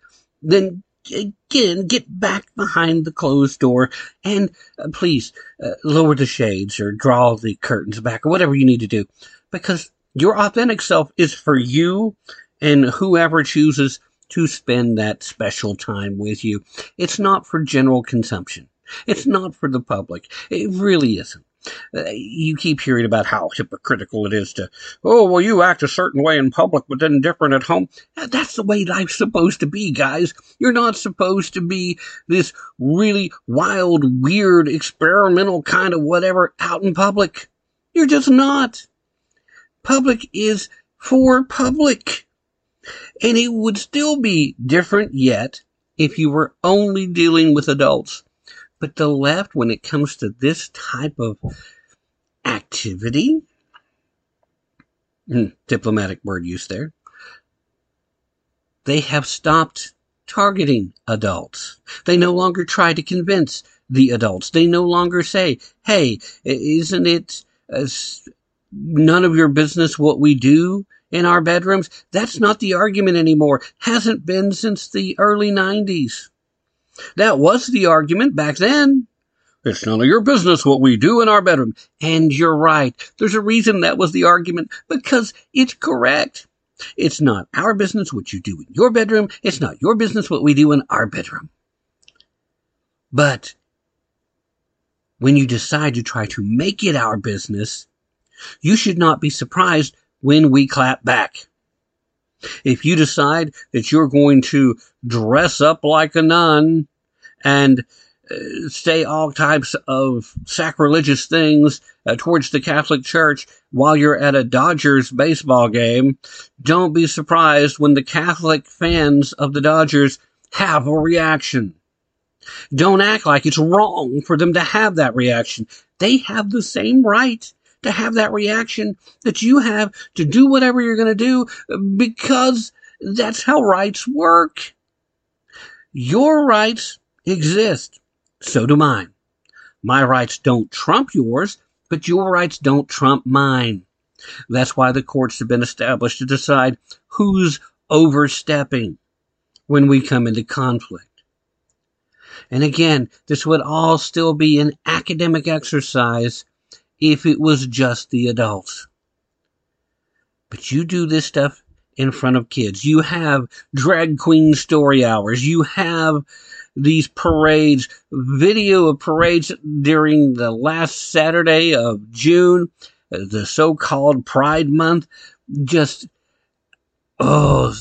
then again, get back behind the closed door and uh, please uh, lower the shades or draw the curtains back or whatever you need to do. Because your authentic self is for you and whoever chooses to spend that special time with you. It's not for general consumption. It's not for the public. It really isn't. Uh, you keep hearing about how hypocritical it is to, oh, well, you act a certain way in public, but then different at home. That's the way life's supposed to be, guys. You're not supposed to be this really wild, weird, experimental kind of whatever out in public. You're just not. Public is for public. And it would still be different yet if you were only dealing with adults. But the left, when it comes to this type of activity, hmm, diplomatic word use there, they have stopped targeting adults. They no longer try to convince the adults. They no longer say, hey, isn't it uh, none of your business what we do? in our bedrooms. That's not the argument anymore. Hasn't been since the early 90s. That was the argument back then. It's none of your business what we do in our bedroom. And you're right. There's a reason that was the argument because it's correct. It's not our business what you do in your bedroom. It's not your business what we do in our bedroom. But when you decide to try to make it our business, you should not be surprised when we clap back. If you decide that you're going to dress up like a nun and uh, say all types of sacrilegious things uh, towards the Catholic Church while you're at a Dodgers baseball game, don't be surprised when the Catholic fans of the Dodgers have a reaction. Don't act like it's wrong for them to have that reaction. They have the same right to have that reaction that you have to do whatever you're going to do because that's how rights work. Your rights exist. So do mine. My rights don't trump yours, but your rights don't trump mine. That's why the courts have been established to decide who's overstepping when we come into conflict. And again, this would all still be an academic exercise if it was just the adults. But you do this stuff in front of kids. You have drag queen story hours. You have these parades, video of parades during the last Saturday of June, the so-called Pride Month. Just, oh,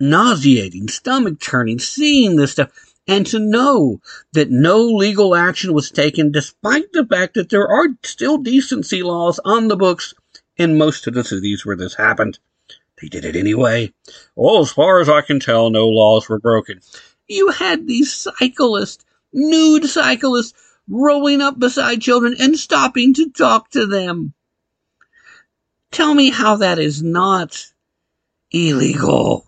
nauseating, stomach turning, seeing this stuff and to know that no legal action was taken despite the fact that there are still decency laws on the books in most of the cities where this happened. They did it anyway. Well, as far as I can tell, no laws were broken. You had these cyclists, nude cyclists, rolling up beside children and stopping to talk to them. Tell me how that is not illegal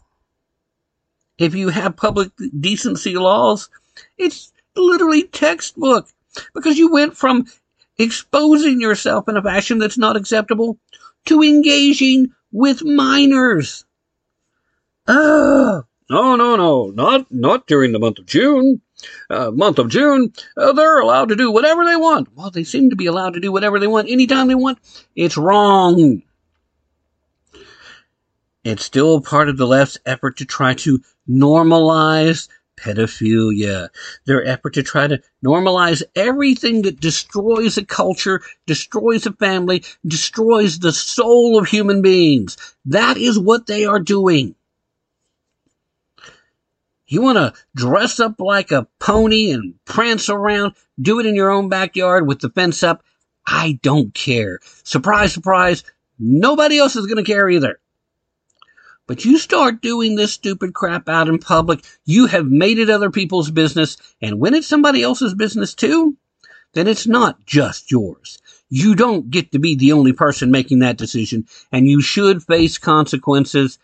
if you have public decency laws, it's literally textbook because you went from exposing yourself in a fashion that's not acceptable to engaging with minors. Ah, no, no, no, not not during the month of June. Uh, month of June, uh, they're allowed to do whatever they want. Well, they seem to be allowed to do whatever they want anytime they want. It's wrong. It's still part of the left's effort to try to normalize pedophilia. Their effort to try to normalize everything that destroys a culture, destroys a family, destroys the soul of human beings. That is what they are doing. You want to dress up like a pony and prance around, do it in your own backyard with the fence up. I don't care. Surprise, surprise. Nobody else is going to care either. But you start doing this stupid crap out in public, you have made it other people's business. And when it's somebody else's business too, then it's not just yours. You don't get to be the only person making that decision, and you should face consequences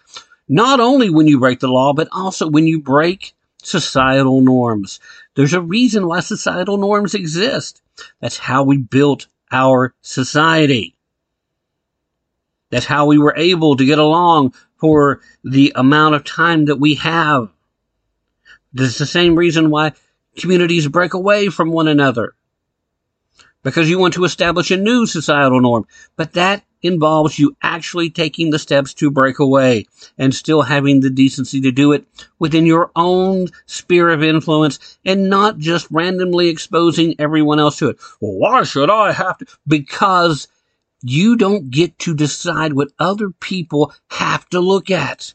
not only when you break the law, but also when you break societal norms. There's a reason why societal norms exist. That's how we built our society. That's how we were able to get along for the amount of time that we have. This is the same reason why communities break away from one another. Because you want to establish a new societal norm. But that involves you actually taking the steps to break away and still having the decency to do it within your own sphere of influence and not just randomly exposing everyone else to it. Well, why should I have to? Because you don't get to decide what other people have to look at.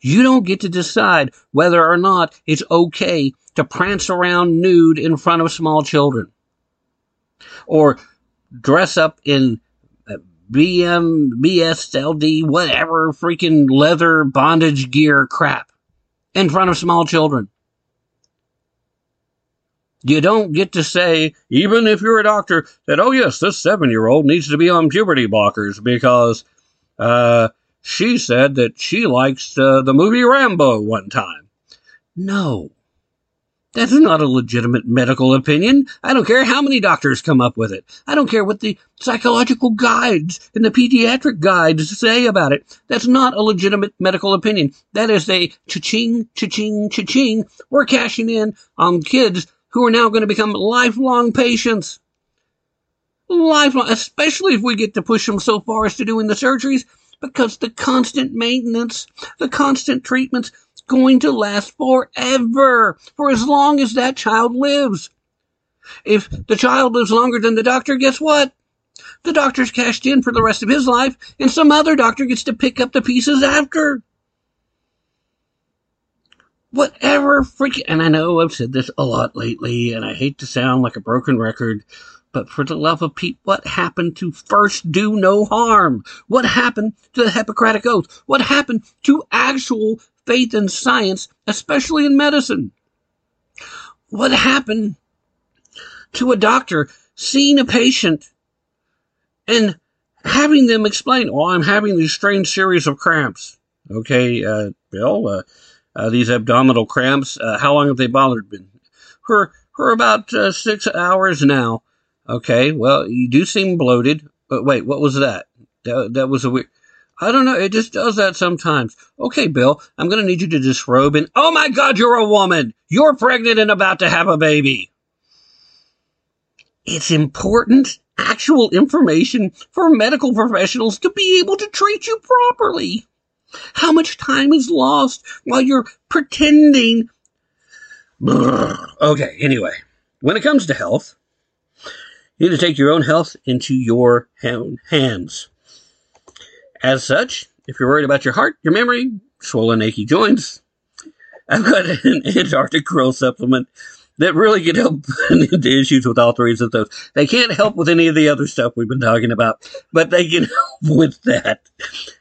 You don't get to decide whether or not it's okay to prance around nude in front of small children or dress up in uh, BM, BSLD, whatever freaking leather bondage gear crap in front of small children. You don't get to say, even if you're a doctor, that, oh yes, this seven year old needs to be on puberty blockers because, uh, she said that she likes uh, the movie Rambo one time. No. That's not a legitimate medical opinion. I don't care how many doctors come up with it. I don't care what the psychological guides and the pediatric guides say about it. That's not a legitimate medical opinion. That is a cha-ching, cha-ching, cha-ching. We're cashing in on kids who are now going to become lifelong patients. Lifelong, especially if we get to push them so far as to doing the surgeries, because the constant maintenance, the constant treatments, going to last forever, for as long as that child lives. If the child lives longer than the doctor, guess what? The doctor's cashed in for the rest of his life, and some other doctor gets to pick up the pieces after whatever freaking, and I know I've said this a lot lately, and I hate to sound like a broken record, but for the love of Pete, what happened to first do no harm? What happened to the Hippocratic Oath? What happened to actual faith in science, especially in medicine? What happened to a doctor seeing a patient and having them explain, oh, I'm having these strange series of cramps. Okay, uh, Bill, uh, uh, these abdominal cramps. Uh, how long have they bothered me? For for about uh, six hours now. Okay, well, you do seem bloated. But wait, what was that? That, that was a weird. I don't know. It just does that sometimes. Okay, Bill, I'm going to need you to disrobe and. Oh my God, you're a woman! You're pregnant and about to have a baby! It's important, actual information for medical professionals to be able to treat you properly. How much time is lost while you're pretending? Okay, anyway, when it comes to health, you need to take your own health into your own hands. As such, if you're worried about your heart, your memory, swollen, achy joints, I've got an Antarctic Krill supplement that really can help into issues with all three of those. They can't help with any of the other stuff we've been talking about, but they can help with that.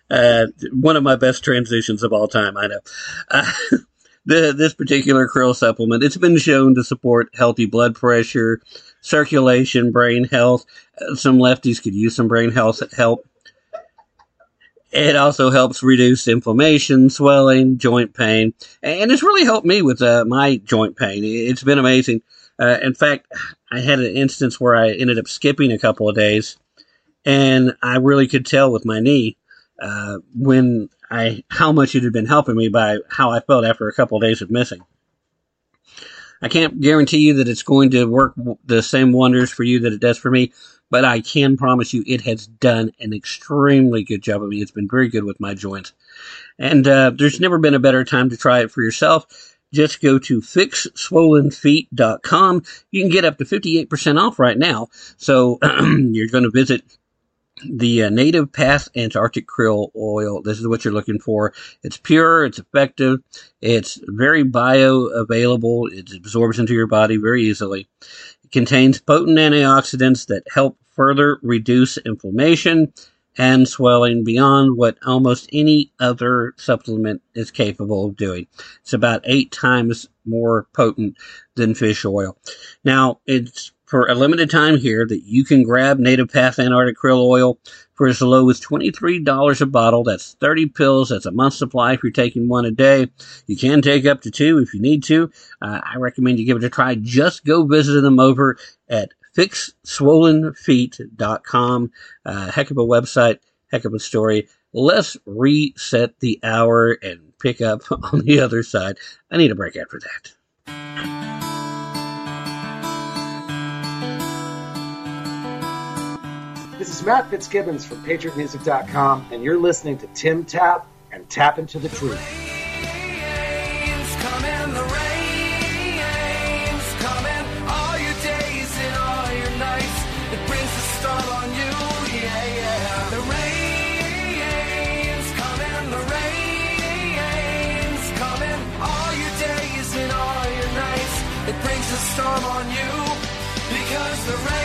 Uh, one of my best transitions of all time, I know. Uh, the, this particular krill supplement, it's been shown to support healthy blood pressure, circulation, brain health. Uh, some lefties could use some brain health help. It also helps reduce inflammation, swelling, joint pain, and it's really helped me with uh, my joint pain. It's been amazing. Uh, in fact, I had an instance where I ended up skipping a couple of days, and I really could tell with my knee uh, when I how much it had been helping me by how I felt after a couple of days of missing. I can't guarantee you that it's going to work the same wonders for you that it does for me, but I can promise you it has done an extremely good job of me. It's been very good with my joints. And uh, there's never been a better time to try it for yourself. Just go to fixswollenfeet.com. You can get up to 58% off right now. So you're going to visit the uh, NativePath Antarctic krill oil. This is what you're looking for. It's pure, it's effective, it's very bioavailable, it absorbs into your body very easily. It contains potent antioxidants that help further reduce inflammation and swelling beyond what almost any other supplement is capable of doing. It's about eight times more potent than fish oil. Now, it's for a limited time here that you can grab NativePath Antarctic Krill Oil for as low as $23 a bottle. That's 30 pills. That's a month supply if you're taking one a day. You can take up to two if you need to. Uh, I recommend you give it a try. Just go visit them over at fixswollenfeet.com. Uh, heck of a website, heck of a story. Let's reset the hour and pick up on the other side. I need a break after that. This is Matt Fitzgibbons from PatriotMusic.com, and you're listening to Tim Tapp and Tapp Into the Truth. storm on you because the rain's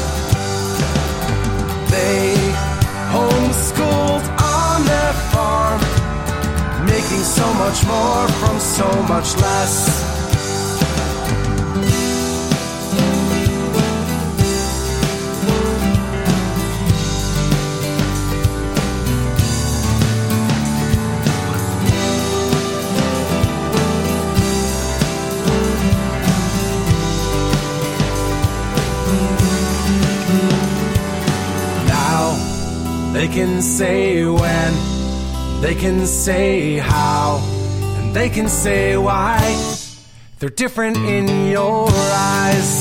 They homeschooled on their farm, making so much more from so much less. They can say when, they can say how, and they can say why. They're different in your eyes.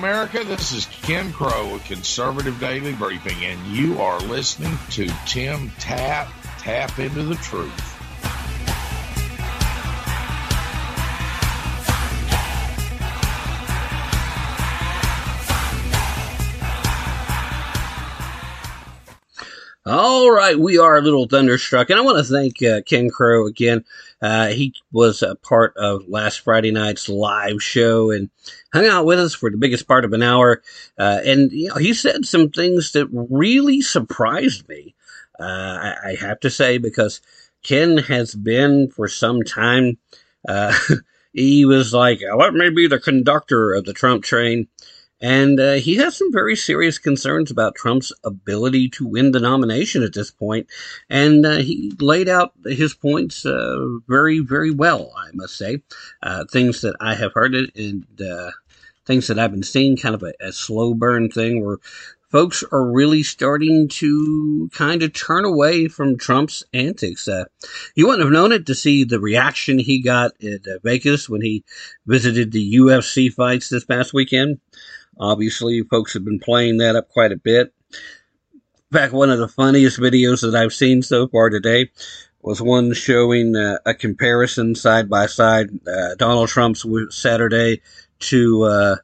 America. This is Ken Crow with Conservative Daily Briefing, and you are listening to Tim Tapp Tapp Into the Truth. All right, we are a little thunderstruck, and I want to thank uh, Ken Crow again. Uh, he was a part of last Friday night's live show and hung out with us for the biggest part of an hour. Uh, and you know, he said some things that really surprised me. Uh, I, I, have to say because Ken has been for some time. Uh, he was like, "Let me be the conductor of the Trump train." And uh, he has some very serious concerns about Trump's ability to win the nomination at this point. And uh, he laid out his points uh, very, very well, I must say. Uh, things that I have heard and uh, things that I've been seeing, kind of a, a slow burn thing where folks are really starting to kind of turn away from Trump's antics. Uh, you wouldn't have known it to see the reaction he got at uh, Vegas when he visited the UFC fights this past weekend. Obviously, folks have been playing that up quite a bit. In fact, one of the funniest videos that I've seen so far today was one showing uh, a comparison side by side uh, Donald Trump's Saturday to uh,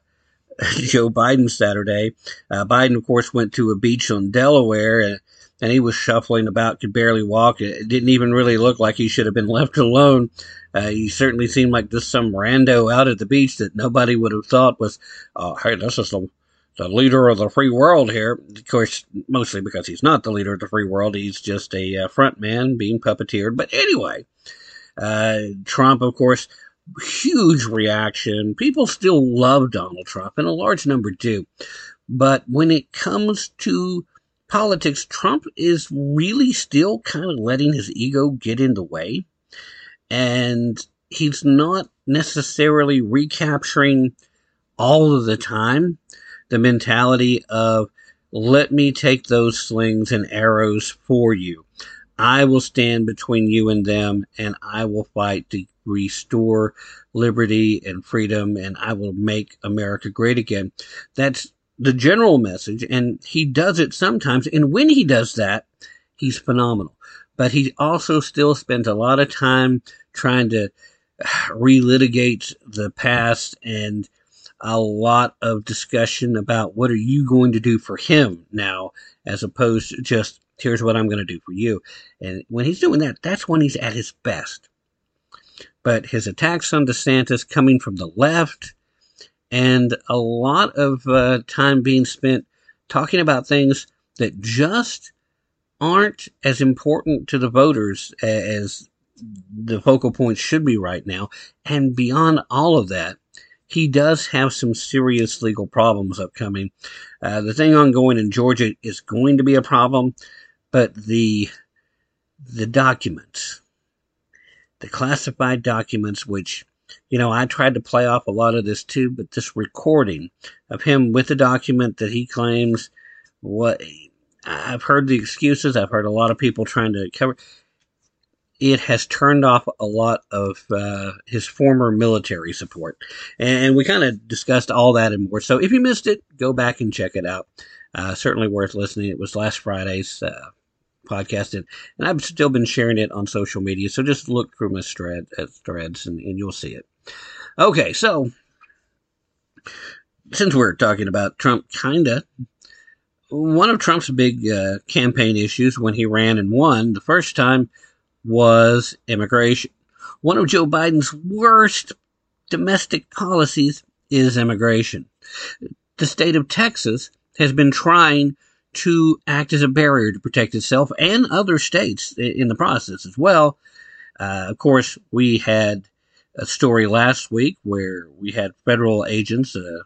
Joe Biden's Saturday. Uh, Biden, of course, went to a beach on Delaware and, he was shuffling about, could barely walk. It didn't even really look like he should have been left alone. Uh, he certainly seemed like just some rando out at the beach that nobody would have thought was, uh, hey, this is the, the leader of the free world here. Of course, mostly because he's not the leader of the free world. He's just a uh, front man being puppeteered. But anyway, uh, Trump, of course, huge reaction. People still love Donald Trump, and a large number do. But when it comes to politics, Trump is really still kind of letting his ego get in the way and he's not necessarily recapturing all of the time the mentality of let me take those slings and arrows for you. I will stand between you and them and I will fight to restore liberty and freedom and I will make America great again. That's the general message and he does it sometimes. And when he does that, he's phenomenal but he also still spends a lot of time trying to relitigate the past and a lot of discussion about what are you going to do for him now as opposed to just here's what I'm going to do for you. And when he's doing that, that's when he's at his best. But his attacks on DeSantis coming from the left and a lot of uh, time being spent talking about things that just aren't as important to the voters as the focal point should be right now. And beyond all of that, he does have some serious legal problems upcoming. Uh, the thing ongoing in Georgia is going to be a problem, but the the documents, the classified documents, which you know, I tried to play off a lot of this too, but this recording of him with the document that he claims what I've heard the excuses. I've heard a lot of people trying to cover. It has turned off a lot of uh, his former military support, and we kind of discussed all that and more. So if you missed it, go back and check it out. Uh, certainly worth listening. It was last Friday's uh, podcast, and, and, I've still been sharing it on social media. So just look through my thread, uh, threads, and, and you'll see it. Okay, so since we're talking about Trump, kinda one of Trump's big uh, campaign issues when he ran and won the first time was immigration. One of Joe Biden's worst domestic policies is immigration. The state of Texas has been trying to act as a barrier to protect itself and other states in the process as well. Uh, of course, we had a story last week where we had federal agents, uh,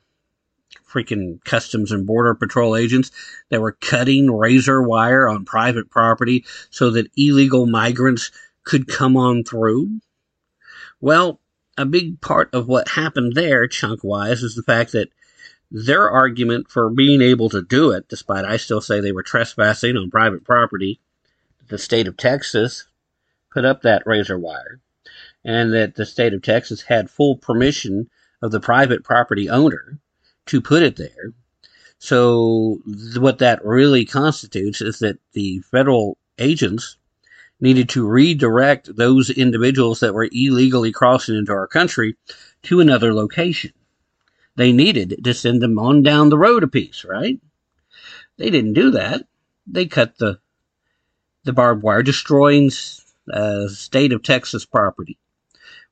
freaking customs and border patrol agents that were cutting razor wire on private property so that illegal migrants could come on through. Well, a big part of what happened there, chunk wise, is the fact that their argument for being able to do it, despite I still say they were trespassing on private property, the state of Texas put up that razor wire, and that the state of Texas had full permission of the private property owner to put it there. So what that really constitutes is that the federal agents needed to redirect those individuals that were illegally crossing into our country to another location. They needed to send them on down the road a piece, right? They didn't do that. They cut the the barbed wire, destroying uh, state of Texas property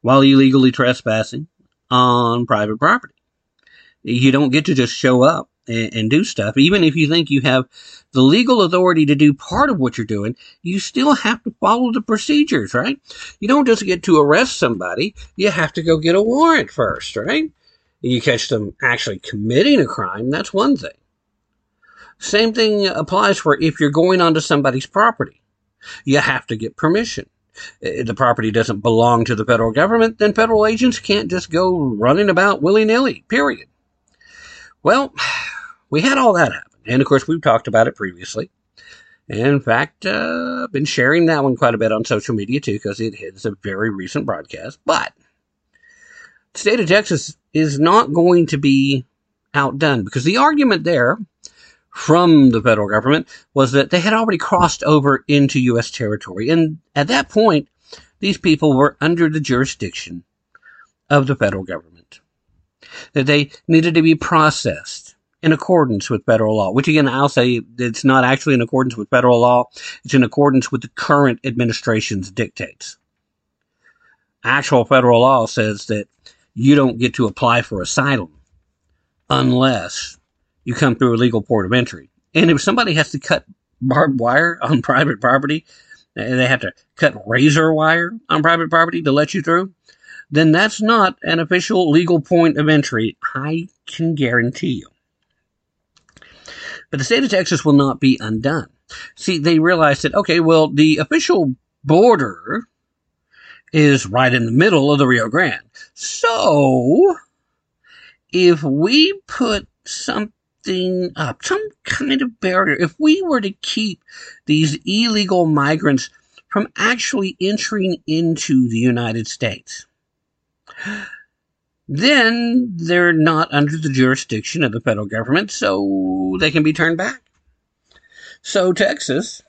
while illegally trespassing on private property. You don't get to just show up and, and do stuff. Even if you think you have the legal authority to do part of what you're doing, you still have to follow the procedures, right? You don't just get to arrest somebody. You have to go get a warrant first, right? You catch them actually committing a crime, that's one thing. Same thing applies for if you're going onto somebody's property. You have to get permission. If the property doesn't belong to the federal government, then federal agents can't just go running about willy nilly, period. Well, we had all that happen. And of course, we've talked about it previously. In fact, uh, I've been sharing that one quite a bit on social media too, because it is a very recent broadcast. But the state of Texas is not going to be outdone because the argument there from the federal government was that they had already crossed over into U.S. territory. And at that point, these people were under the jurisdiction of the federal government. That they needed to be processed in accordance with federal law, which again, I'll say it's not actually in accordance with federal law. It's in accordance with the current administration's dictates. Actual federal law says that you don't get to apply for asylum unless you come through a legal port of entry. And if somebody has to cut barbed wire on private property, and they have to cut razor wire on private property to let you through, then that's not an official legal point of entry. I can guarantee you. But the state of Texas will not be undone. See, they realized that, okay, well, the official border is right in the middle of the Rio Grande. So, if we put something up, some kind of barrier, if we were to keep these illegal migrants from actually entering into the United States, then they're not under the jurisdiction of the federal government, so they can be turned back. So Texas,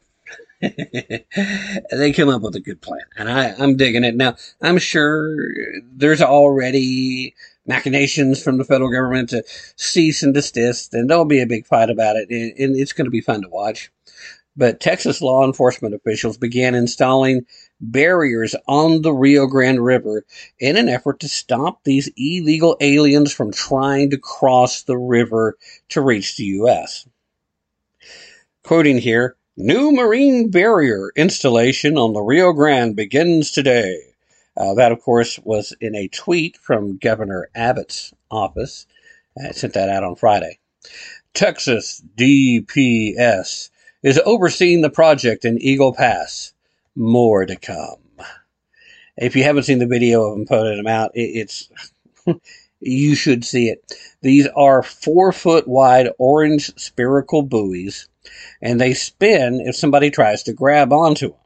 they come up with a good plan, and I, I'm digging it. Now, I'm sure there's already machinations from the federal government to cease and desist, and there'll be a big fight about it, and it's going to be fun to watch. But Texas law enforcement officials began installing barriers on the Rio Grande River in an effort to stop these illegal aliens from trying to cross the river to reach the U.S. Quoting here, new marine barrier installation on the Rio Grande begins today. Uh, that, of course, was in a tweet from Governor Abbott's office. I sent that out on Friday. Texas DPS is overseeing the project in Eagle Pass. More to come. If you haven't seen the video of them putting them out, it, it's you should see it. These are four foot wide orange spherical buoys, and they spin if somebody tries to grab onto them.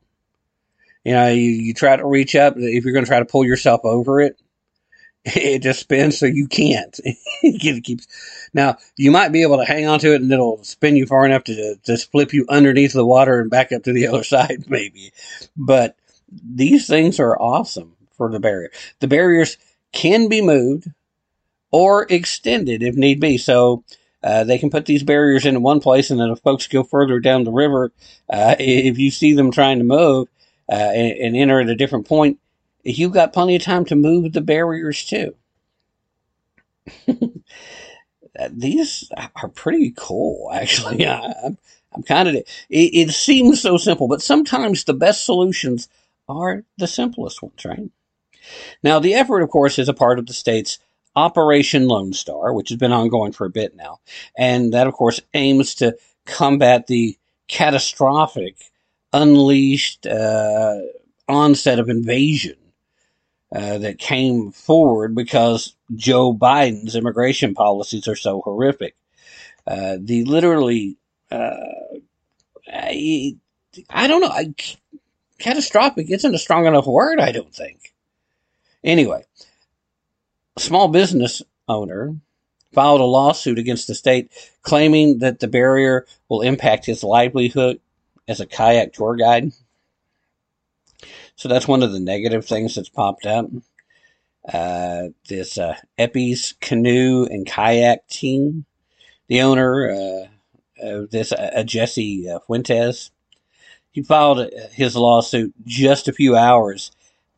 You know, you, you try to reach up, if you're going to try to pull yourself over it, it just spins so you can't. it keeps. Now, you might be able to hang on to it and it'll spin you far enough to just flip you underneath the water and back up to the other side, maybe. But these things are awesome for the barrier. The barriers can be moved or extended if need be. So, uh, they can put these barriers in one place, and then if folks go further down the river, uh, if you see them trying to move uh, and, and enter at a different point, you've got plenty of time to move the barriers too. These are pretty cool, actually. I, am I'm kind of. It, it seems so simple, but sometimes the best solutions are the simplest ones, right? Now, the effort, of course, is a part of the state's Operation Lone Star, which has been ongoing for a bit now. And that, of course, aims to combat the catastrophic, unleashed uh, onset of invasion uh, that came forward because Joe Biden's immigration policies are so horrific. Uh, the literally, uh, I, I don't know, I, catastrophic isn't a strong enough word, I don't think. Anyway, small business owner filed a lawsuit against the state claiming that the barrier will impact his livelihood as a kayak tour guide. So that's one of the negative things that's popped up. Uh, this uh, Epi's canoe and kayak team, the owner uh, of this, uh, Jesse uh, Fuentes, He filed his lawsuit just a few hours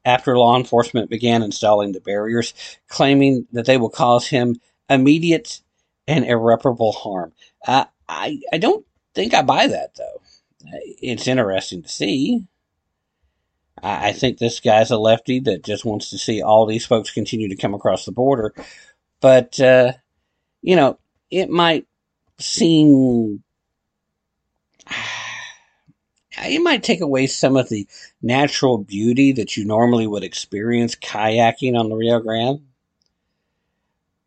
after law enforcement began installing the barriers, claiming that they will cause him immediate and irreparable harm. I, I, I don't think I buy that, though. It's interesting to see. I, I think this guy's a lefty that just wants to see all these folks continue to come across the border. But, uh, you know, it might seem it might take away some of the natural beauty that you normally would experience kayaking on the Rio Grande.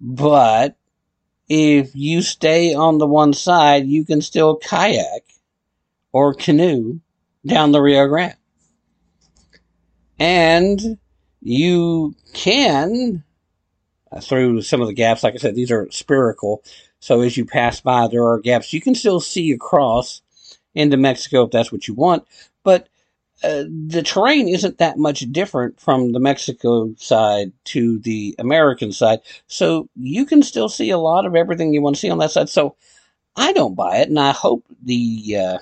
But if you stay on the one side, you can still kayak or canoe down the Rio Grande. And you can, uh, through some of the gaps, like I said, these are spherical. So as you pass by, there are gaps. You can still see across into Mexico if that's what you want. But uh, the terrain isn't that much different from the Mexico side to the American side. So you can still see a lot of everything you want to see on that side. So I don't buy it, and I hope the uh,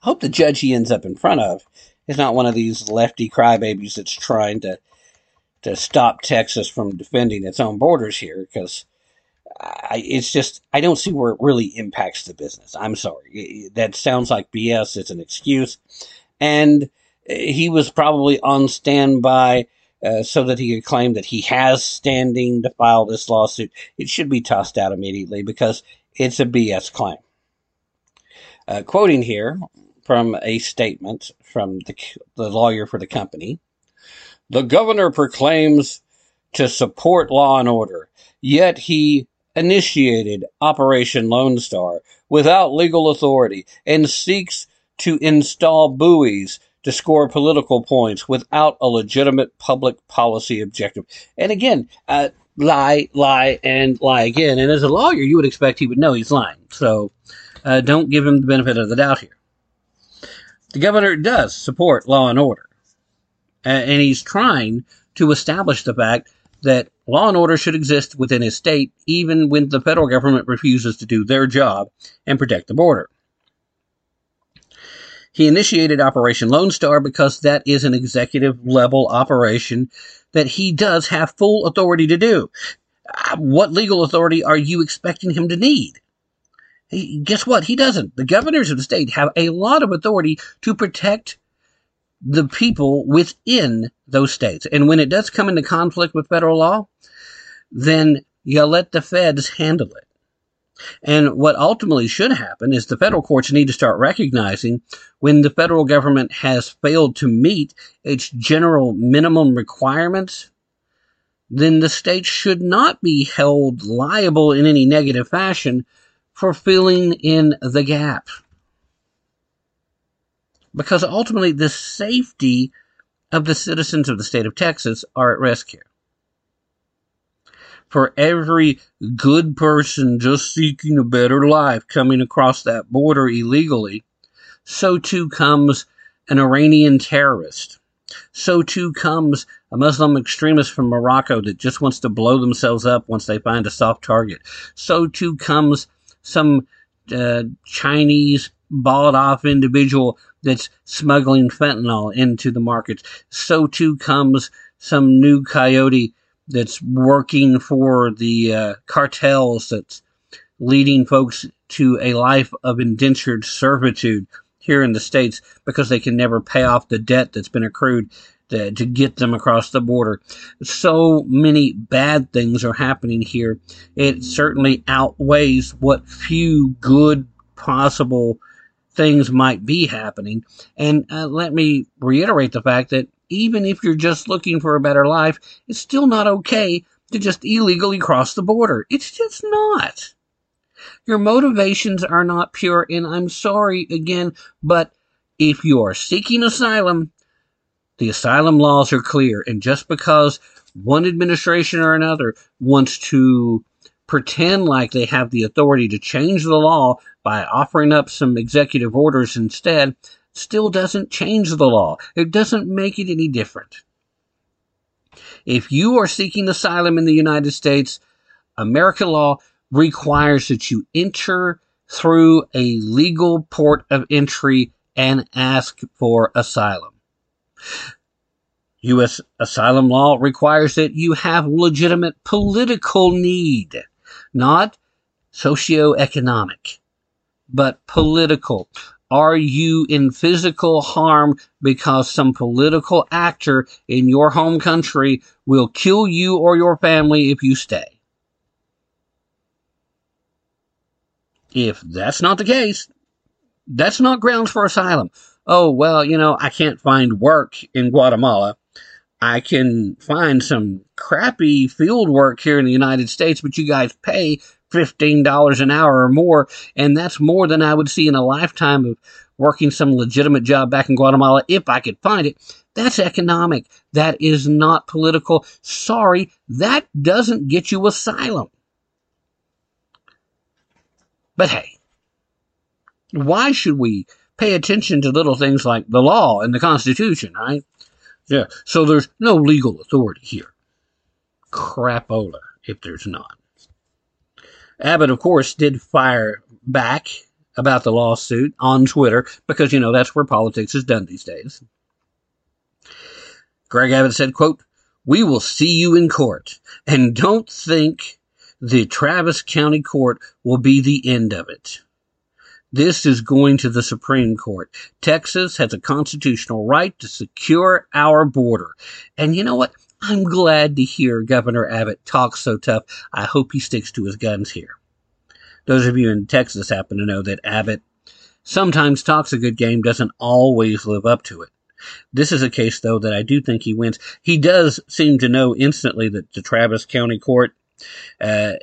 hope the judge he ends up in front of is not one of these lefty crybabies that's trying to to stop Texas from defending its own borders here because I, it's just I don't see where it really impacts the business. I'm sorry, that sounds like BS. It's an excuse, and he was probably on standby uh, so that he could claim that he has standing to file this lawsuit. It should be tossed out immediately because it's a BS claim. Uh, quoting here from a statement from the, the lawyer for the company, the governor proclaims to support law and order, yet he initiated Operation Lone Star without legal authority and seeks to install buoys to score political points without a legitimate public policy objective. And again, uh, lie, lie, and lie again. And as a lawyer, you would expect he would know he's lying. So uh, don't give him the benefit of the doubt here. The governor does support law and order, and he's trying to establish the fact that law and order should exist within his state, even when the federal government refuses to do their job and protect the border. He initiated Operation Lone Star because that is an executive level operation that he does have full authority to do. Uh, what legal authority are you expecting him to need? guess what? He doesn't. The governors of the state have a lot of authority to protect the people within those states. And when it does come into conflict with federal law, then you let the feds handle it. And what ultimately should happen is the federal courts need to start recognizing when the federal government has failed to meet its general minimum requirements, then the states should not be held liable in any negative fashion for filling in the gap because ultimately the safety of the citizens of the state of Texas are at risk here. For every good person just seeking a better life coming across that border illegally, so too comes an Iranian terrorist. So too comes a Muslim extremist from Morocco that just wants to blow themselves up once they find a soft target. So too comes some uh, Chinese bought off individual that's smuggling fentanyl into the markets. So too comes some new coyote that's working for the uh, cartels that's leading folks to a life of indentured servitude here in the States because they can never pay off the debt that's been accrued to, to get them across the border. So many bad things are happening here. It certainly outweighs what few good possible things might be happening. And uh, let me reiterate the fact that even if you're just looking for a better life, it's still not okay to just illegally cross the border. It's just not. Your motivations are not pure, and I'm sorry again, but if you are seeking asylum, the asylum laws are clear, and just because one administration or another wants to pretend like they have the authority to change the law by offering up some executive orders instead still doesn't change the law. It doesn't make it any different. If you are seeking asylum in the United States, American law requires that you enter through a legal port of entry and ask for asylum. U.S. asylum law requires that you have legitimate political need, not socioeconomic, but political. Are you in physical harm because some political actor in your home country will kill you or your family if you stay? If that's not the case, that's not grounds for asylum. Oh, well, you know, I can't find work in Guatemala. I can find some crappy field work here in the United States, but you guys pay $15 an hour or more. And that's more than I would see in a lifetime of working some legitimate job back in Guatemala if I could find it. That's economic. That is not political. Sorry, that doesn't get you asylum. But hey, why should we pay attention to little things like the law and the Constitution, right? Yeah, so there's no legal authority here. Crapola, if there's not. Abbott, of course, did fire back about the lawsuit on Twitter because, you know, that's where politics is done these days. Greg Abbott said, quote, we will see you in court and don't think the Travis County Court will be the end of it. This is going to the Supreme Court. Texas has a constitutional right to secure our border. And you know what? I'm glad to hear Governor Abbott talk so tough. I hope he sticks to his guns here. Those of you in Texas happen to know that Abbott sometimes talks a good game, doesn't always live up to it. This is a case, though, that I do think he wins. He does seem to know instantly that the Travis County Court uh,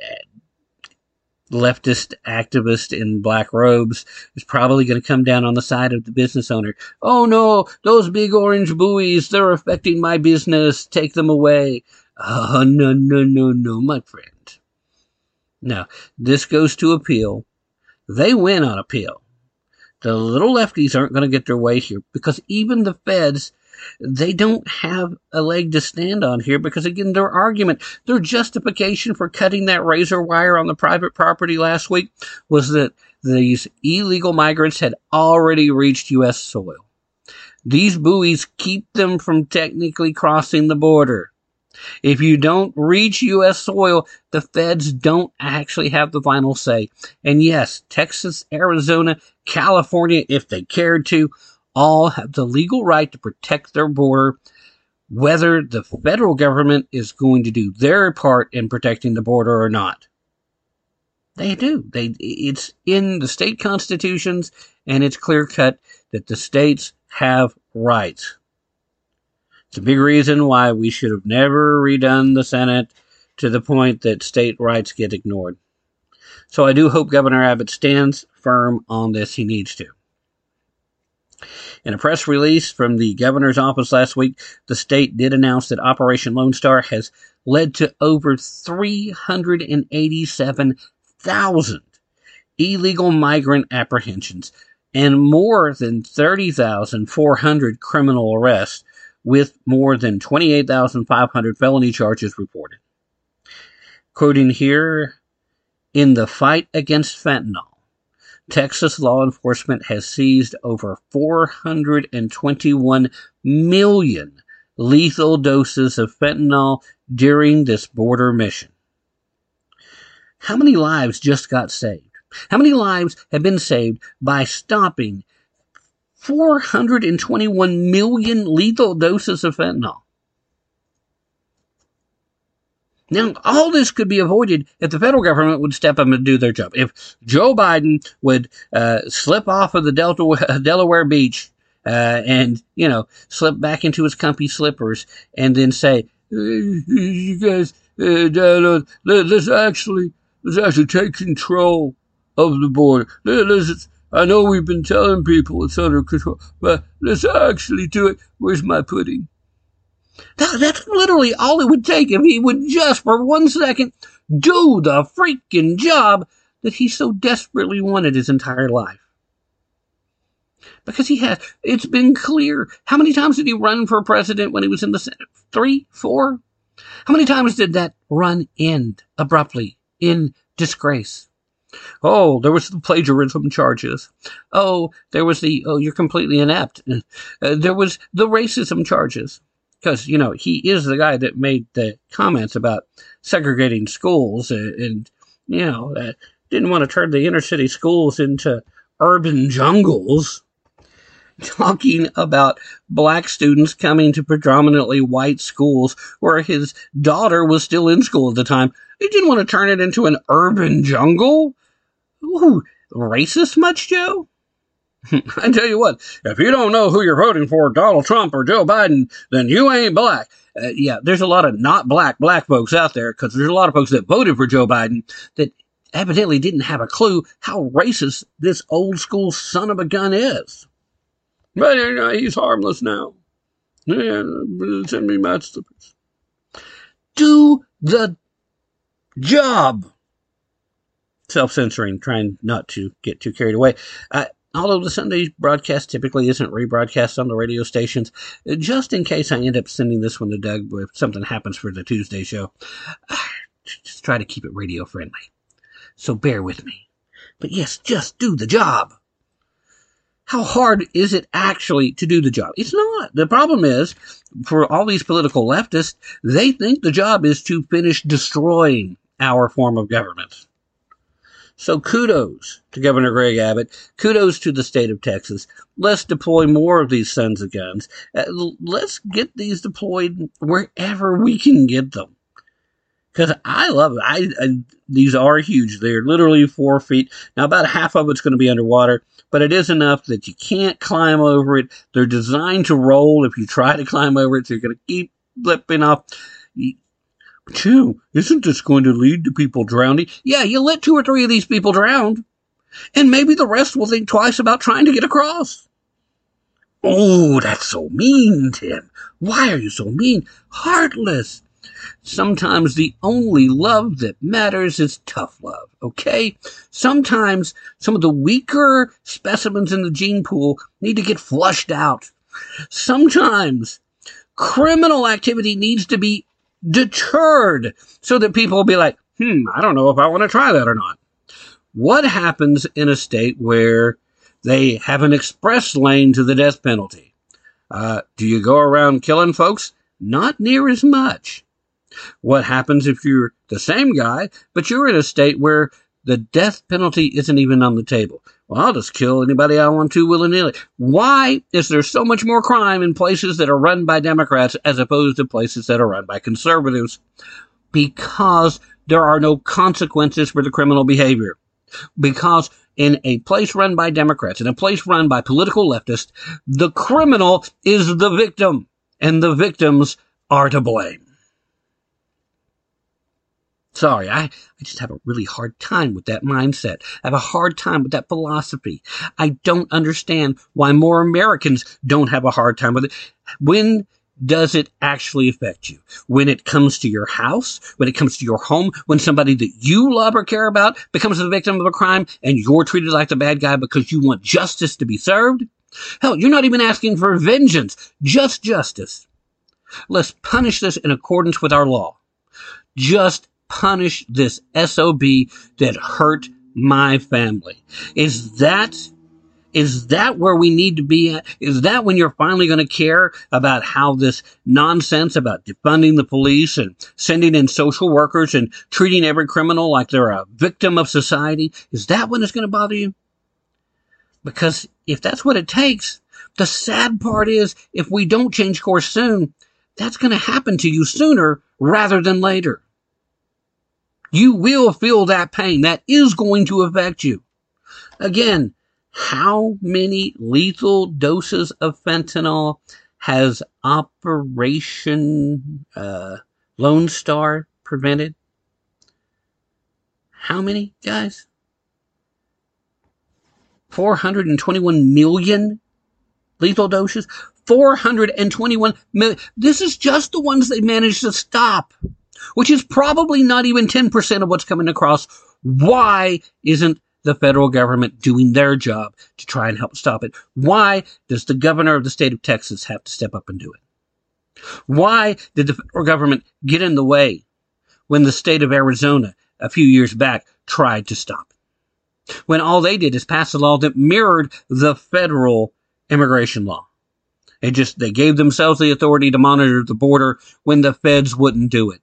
leftist activist in black robes is probably going to come down on the side of the business owner. Oh no, those big orange buoys, they're affecting my business. Take them away. Oh, no, no, no, no, my friend. Now, this goes to appeal. They win on appeal. The little lefties aren't going to get their way here because even the feds they don't have a leg to stand on here because again, their argument, their justification for cutting that razor wire on the private property last week was that these illegal migrants had already reached U.S. soil. These buoys keep them from technically crossing the border. If you don't reach U.S. soil, the feds don't actually have the final say. And yes, Texas, Arizona, California, if they cared to, all have the legal right to protect their border, whether the federal government is going to do their part in protecting the border or not. They do. They, it's in the state constitutions and it's clear cut that the states have rights. It's a big reason why we should have never redone the Senate to the point that state rights get ignored. So I do hope Governor Abbott stands firm on this. He needs to. In a press release from the governor's office last week, the state did announce that Operation Lone Star has led to over 387,000 illegal migrant apprehensions and more than 30,400 criminal arrests, with more than 28,500 felony charges reported. Quoting here, in the fight against fentanyl, Texas law enforcement has seized over 421 million lethal doses of fentanyl during this border mission. How many lives just got saved? How many lives have been saved by stopping 421 million lethal doses of fentanyl? Now, all this could be avoided if the federal government would step up and do their job. If Joe Biden would uh, slip off of the Delta, Delaware beach uh, and, you know, slip back into his comfy slippers and then say, you guys, uh, let's actually, let's actually take control of the border. Let's, I know we've been telling people it's under control, but let's actually do it. Where's my pudding? That, that's literally all it would take if he would just for one second do the freaking job that he so desperately wanted his entire life. Because he has, it's been clear. How many times did he run for president when he was in the Senate? Three? Four? How many times did that run end abruptly in disgrace? Oh, there was the plagiarism charges. Oh, there was the, oh, you're completely inept. Uh, there was the racism charges. Because, you know, he is the guy that made the comments about segregating schools and, and you know, uh, didn't want to turn the inner city schools into urban jungles. Talking about black students coming to predominantly white schools where his daughter was still in school at the time. He didn't want to turn it into an urban jungle. Ooh, racist much, Joe? I tell you what, if you don't know who you're voting for, Donald Trump or Joe Biden, then you ain't black. Uh, yeah, there's a lot of not black black folks out there because there's a lot of folks that voted for Joe Biden that evidently didn't have a clue how racist this old school son of a gun is. But you know, he's harmless now. Yeah, send me masterpiece. Do the job. Self censoring, trying not to get too carried away. Uh, although the Sunday broadcast typically isn't rebroadcast on the radio stations, just in case I end up sending this one to Doug if something happens for the Tuesday show, just try to keep it radio friendly. So bear with me. But yes, just do the job. How hard is it actually to do the job? It's not. The problem is, for all these political leftists, they think the job is to finish destroying our form of government. So kudos to Governor Greg Abbott. Kudos to the state of Texas. Let's deploy more of these sons of guns. Uh, let's get these deployed wherever we can get them. Because I love it. I, I, these are huge. They're literally four feet. Now, about half of it's going to be underwater, but it is enough that you can't climb over it. They're designed to roll if you try to climb over it, so you're going to keep flipping off. Chew, isn't this going to lead to people drowning? Yeah, you let two or three of these people drown, and maybe the rest will think twice about trying to get across. Oh, that's so mean, Tim. Why are you so mean? Heartless. Sometimes the only love that matters is tough love, okay? Sometimes some of the weaker specimens in the gene pool need to get flushed out. Sometimes criminal activity needs to be deterred so that people will be like, hmm, I don't know if I want to try that or not. What happens in a state where they have an express lane to the death penalty? Uh, do you go around killing folks? Not near as much. What happens if you're the same guy, but you're in a state where the death penalty isn't even on the table? Well, I'll just kill anybody I want to willy nilly. Why is there so much more crime in places that are run by Democrats as opposed to places that are run by conservatives? Because there are no consequences for the criminal behavior. Because in a place run by Democrats, in a place run by political leftists, the criminal is the victim and the victims are to blame. Sorry, I, I just have a really hard time with that mindset. I have a hard time with that philosophy. I don't understand why more Americans don't have a hard time with it. When does it actually affect you? When it comes to your house, when it comes to your home, when somebody that you love or care about becomes the victim of a crime and you're treated like the bad guy because you want justice to be served? Hell, you're not even asking for vengeance, just justice. Let's punish this in accordance with our law. Just punish this SOB that hurt my family. Is that is that where we need to be at? Is that when you're finally going to care about how this nonsense about defunding the police and sending in social workers and treating every criminal like they're a victim of society? Is that when it's going to bother you? Because if that's what it takes, the sad part is if we don't change course soon, that's going to happen to you sooner rather than later. You will feel that pain. That is going to affect you. Again, how many lethal doses of fentanyl has Operation uh, Lone Star prevented? How many, guys? 421 million lethal doses? 421 million. This is just the ones they managed to stop which is probably not even 10% of what's coming across. Why isn't the federal government doing their job to try and help stop it? Why does the governor of the state of Texas have to step up and do it? Why did the federal government get in the way when the state of Arizona a few years back tried to stop it? when all they did is pass a law that mirrored the federal immigration law. It just, they gave themselves the authority to monitor the border when the feds wouldn't do it.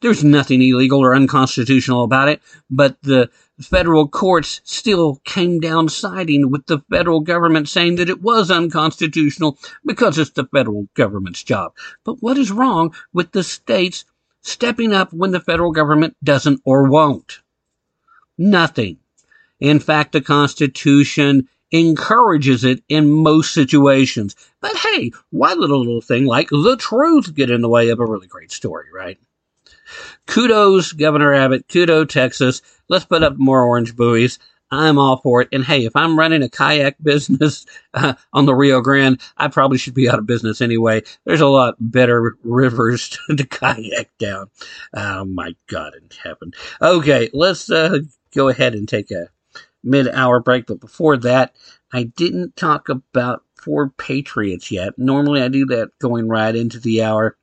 There's nothing illegal or unconstitutional about it, but the federal courts still came down siding with the federal government saying that it was unconstitutional because it's the federal government's job. But what is wrong with the states stepping up when the federal government doesn't or won't? Nothing. In fact, the Constitution encourages it in most situations. But hey, why let a little thing like the truth get in the way of a really great story, right? Kudos, Governor Abbott. Kudos, Texas. Let's put up more orange buoys. I'm all for it. And hey, if I'm running a kayak business uh, on the Rio Grande, I probably should be out of business anyway. There's a lot better rivers to, to kayak down. Oh my God in heaven. Okay, let's uh, go ahead and take a mid hour break. But before that, I didn't talk about Four Patriots yet. Normally I do that going right into the hour.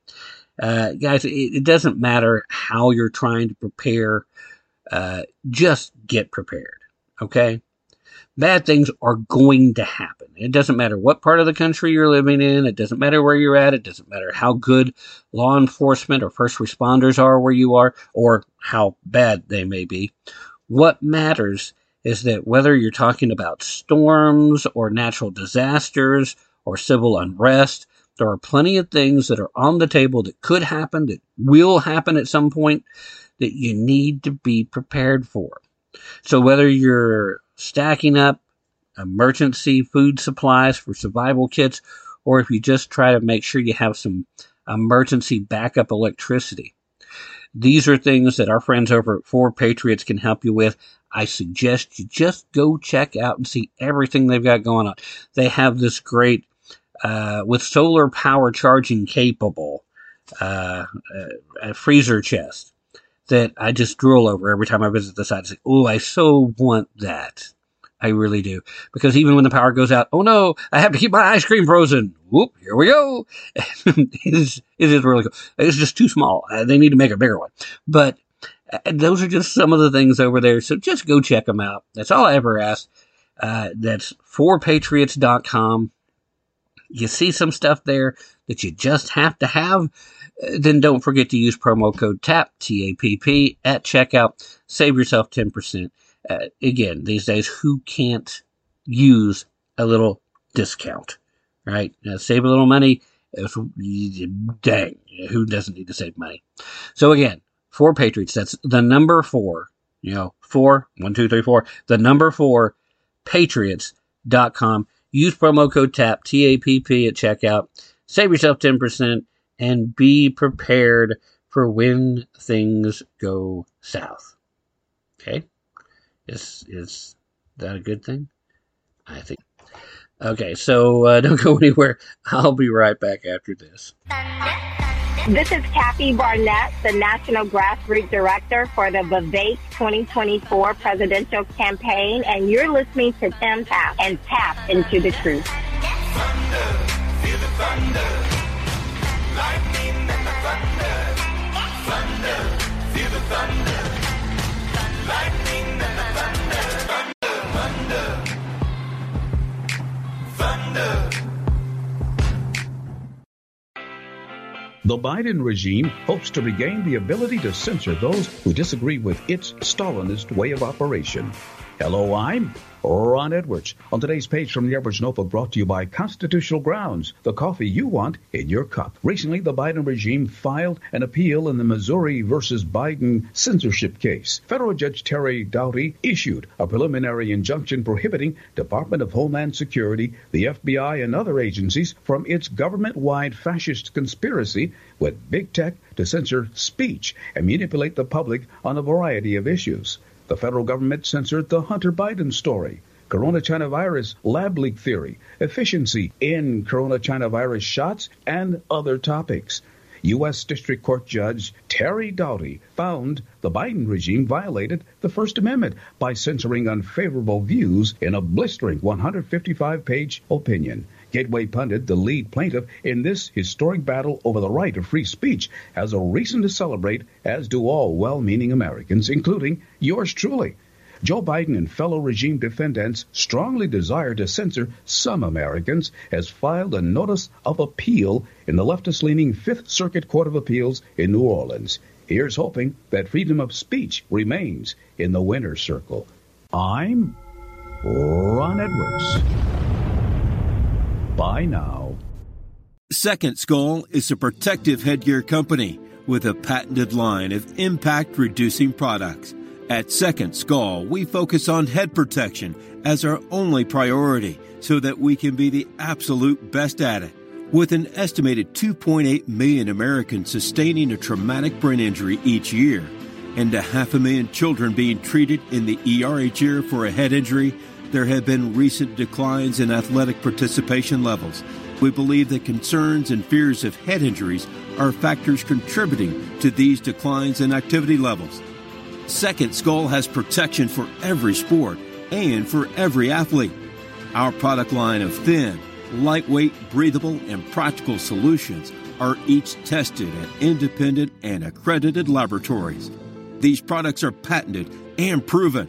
Uh, guys, it, it, doesn't matter how you're trying to prepare. Uh, just get prepared. Okay. Bad things are going to happen. It doesn't matter what part of the country you're living in. It doesn't matter where you're at. It doesn't matter how good law enforcement or first responders are where you are or how bad they may be. What matters is that whether you're talking about storms or natural disasters or civil unrest, there are plenty of things that are on the table that could happen, that will happen at some point, that you need to be prepared for. So whether you're stacking up emergency food supplies for survival kits, or if you just try to make sure you have some emergency backup electricity. These are things that our friends over at Four Patriots can help you with. I suggest you just go check out and see everything they've got going on. They have this great uh, with solar power charging capable uh, a freezer chest that I just drool over every time I visit the site. It's like, oh, I so want that. I really do. Because even when the power goes out, oh no, I have to keep my ice cream frozen. Whoop, here we go. it, is, it is really cool. It's just too small. Uh, they need to make a bigger one. But uh, those are just some of the things over there. So just go check them out. That's all I ever ask. Uh, that's fourpatriots.com you see some stuff there that you just have to have, then don't forget to use promo code TAPP, T-A-P-P, at checkout. Save yourself 10%. Uh, again, these days, who can't use a little discount, right? Now, save a little money. Dang, who doesn't need to save money? So again, Four Patriots, that's the number four, you know, four, one, two, three, four, the number four, patriots.com. Use promo code TAPP, T-A-P-P at checkout. Save yourself 10% and be prepared for when things go south. Okay? Is, is that a good thing? I think. Okay, so uh, don't go anywhere. I'll be right back after this. This is Kathy Barnette, the National Grassroots Director for the Vivek 2024 presidential campaign, and you're listening to Tim Tapp and Tapp Into the Truth. The Biden regime hopes to regain the ability to censor those who disagree with its Stalinist way of operation. Hello, I'm Ron Edwards. On today's page from the Edwards Notebook brought to you by Constitutional Grounds, the coffee you want in your cup. Recently, the Biden regime filed an appeal in the Missouri versus Biden censorship case. Federal Judge Terry Doughty issued a preliminary injunction prohibiting Department of Homeland Security, the FBI, and other agencies from its government-wide fascist conspiracy with big tech to censor speech and manipulate the public on a variety of issues. The federal government censored the Hunter Biden story, Corona China virus lab leak theory, efficiency in Corona China virus shots, and other topics. U.S. District Court Judge Terry Doughty found the Biden regime violated the First Amendment by censoring unfavorable views in a blistering 155 page opinion. Gateway Pundit, the lead plaintiff in this historic battle over the right of free speech, has a reason to celebrate, as do all well meaning Americans, including yours truly. Joe Biden and fellow regime defendants strongly desire to censor some Americans has filed a notice of appeal in the leftist leaning Fifth Circuit Court of Appeals in New Orleans. Here's hoping that freedom of speech remains in the winner's circle. I'm Ron Edwards. Bye now. Second Skull is a protective headgear company with a patented line of impact reducing products. At Second Skull, we focus on head protection as our only priority so that we can be the absolute best at it. With an estimated 2.8 million Americans sustaining a traumatic brain injury each year, and a half a million children being treated in the ER each year for a head injury, there have been recent declines in athletic participation levels. We believe that concerns and fears of head injuries are factors contributing to these declines in activity levels. Second Skull has protection for every sport and for every athlete. Our product line of thin, lightweight, breathable, and practical solutions are each tested at independent and accredited laboratories. These products are patented and proven.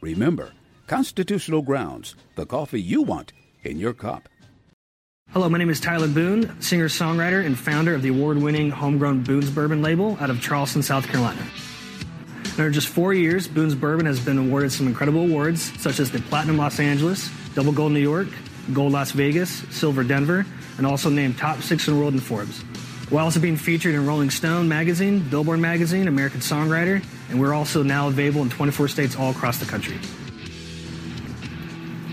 Remember, Constitutional Grounds, the coffee you want in your cup. Hello, my name is Tyler Boone, singer songwriter and founder of the award winning homegrown Boone's Bourbon label out of Charleston, South Carolina. In just four years, Boone's Bourbon has been awarded some incredible awards, such as the Platinum Los Angeles, Double Gold New York, Gold Las Vegas, Silver Denver, and also named top six in the world in Forbes. We're also being featured in Rolling Stone magazine, Billboard magazine, American Songwriter, and we're also now available in 24 states all across the country.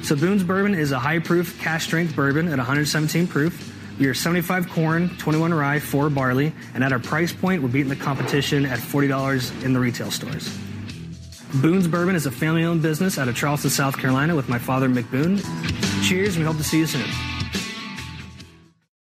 So Boone's Bourbon is a high-proof, cash strength bourbon at 117 proof. We are 75 corn, 21 rye, 4 barley, and at our price point, we're beating the competition at $40 in the retail stores. Boone's Bourbon is a family-owned business out of Charleston, South Carolina, with my father, Mick Boone. Cheers, and we hope to see you soon.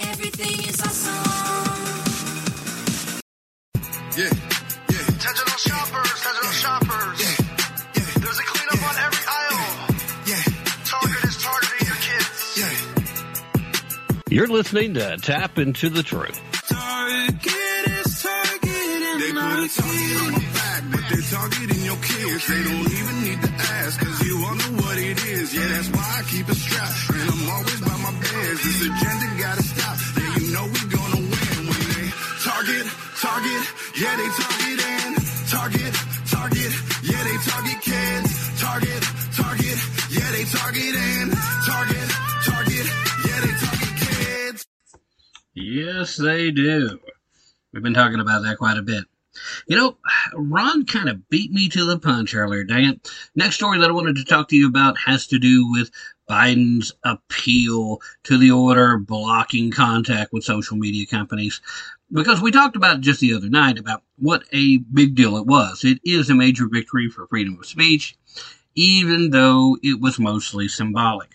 Everything is awesome. Yeah, yeah. Digital shoppers, digital shoppers. Yeah, yeah. There's a cleanup on every aisle. Yeah, Target is targeting your kids. Yeah. You're listening to Tapp Into the Truth. Target is targeting They put a target on your but they're targeting your kids. They don't even need to ask, cause you all know what it is. Yeah, that's why I keep it strapped. And I'm always by my bears. This agenda gotta Yeah, they target target. Yeah, they target kids. Target, target. Yeah, they target, target. Yeah, they target kids. Yes, they do. We've been talking about that quite a bit. You know, Ron kind of beat me to the punch earlier, dang it. Next story that I wanted to talk to you about has to do with Biden's appeal to the order blocking contact with social media companies. Because we talked about just the other night about what a big deal it was. It is a major victory for freedom of speech, even though it was mostly symbolic.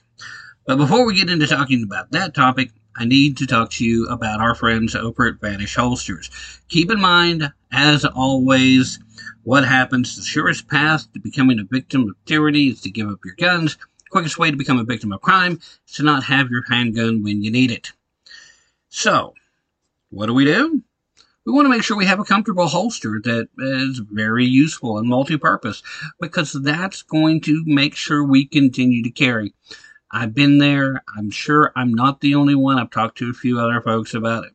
But before we get into talking about that topic, I need to talk to you about our friends over at Vanish Holsters. Keep in mind, as always, what happens, the surest path to becoming a victim of tyranny is to give up your guns. Quickest way to become a victim of crime is to not have your handgun when you need it. So, what do we do? We want to make sure we have a comfortable holster that is very useful and multi-purpose because that's going to make sure we continue to carry. I've been there. I'm sure I'm not the only one. I've talked to a few other folks about it.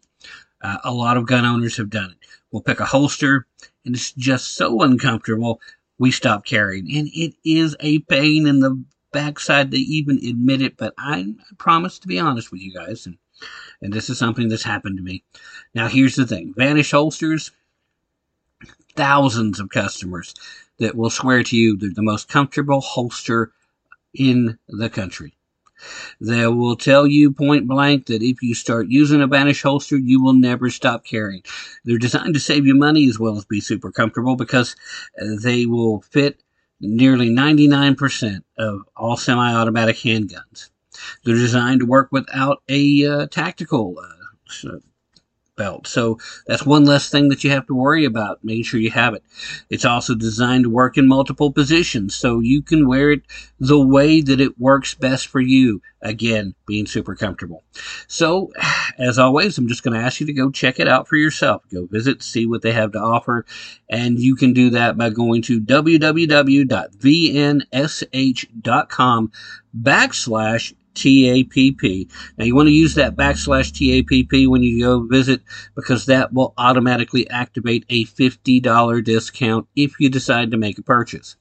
Uh, a lot of gun owners have done it. We'll pick a holster, and it's just so uncomfortable. we stop carrying. And it is a pain in the backside to even admit it, but I promise to be honest with you guys. And, and this is something that's happened to me. Now, here's the thing Vanish holsters, thousands of customers that will swear to you they're the most comfortable holster in the country. They will tell you point blank that if you start using a Vanish holster, you will never stop carrying. They're designed to save you money as well as be super comfortable because they will fit nearly 99% of all semi-automatic handguns. They're designed to work without a uh, tactical uh, belt. So that's one less thing that you have to worry about, making sure you have it. It's also designed to work in multiple positions, so you can wear it the way that it works best for you. Again, being super comfortable. So, as always, I'm just going to ask you to go check it out for yourself. Go visit, see what they have to offer, and you can do that by going to www.vnsh.com backslash TAPP. Now you want to use that backslash TAPP when you go visit because that will automatically activate a $50 discount if you decide to make a purchase.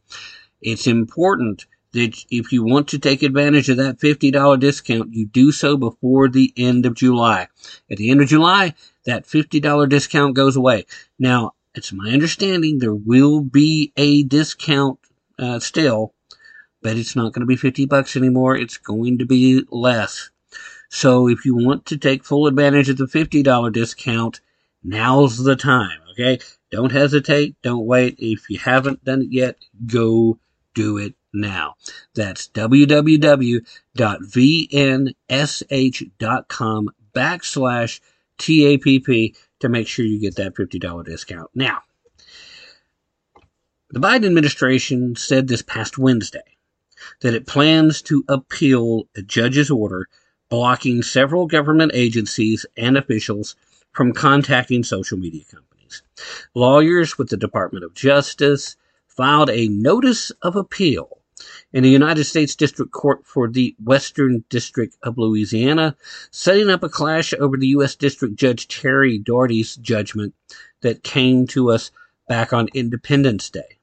It's important that if you want to take advantage of that $50 discount, you do so before the end of July. At the end of July, that $50 discount goes away. Now, it's my understanding there will be a discount uh, still but it's not going to be 50 bucks anymore. It's going to be less. So if you want to take full advantage of the $50 discount, now's the time. Okay. Don't hesitate. Don't wait. If you haven't done it yet, go do it now. That's www.vnsh.com backslash TAPP to make sure you get that $50 discount. Now, the Biden administration said this past Wednesday that it plans to appeal a judge's order blocking several government agencies and officials from contacting social media companies. Lawyers with the Department of Justice filed a notice of appeal in the United States District Court for the Western District of Louisiana, setting up a clash over the U.S. District Judge Terry Doughty's judgment that came to us back on Independence Day.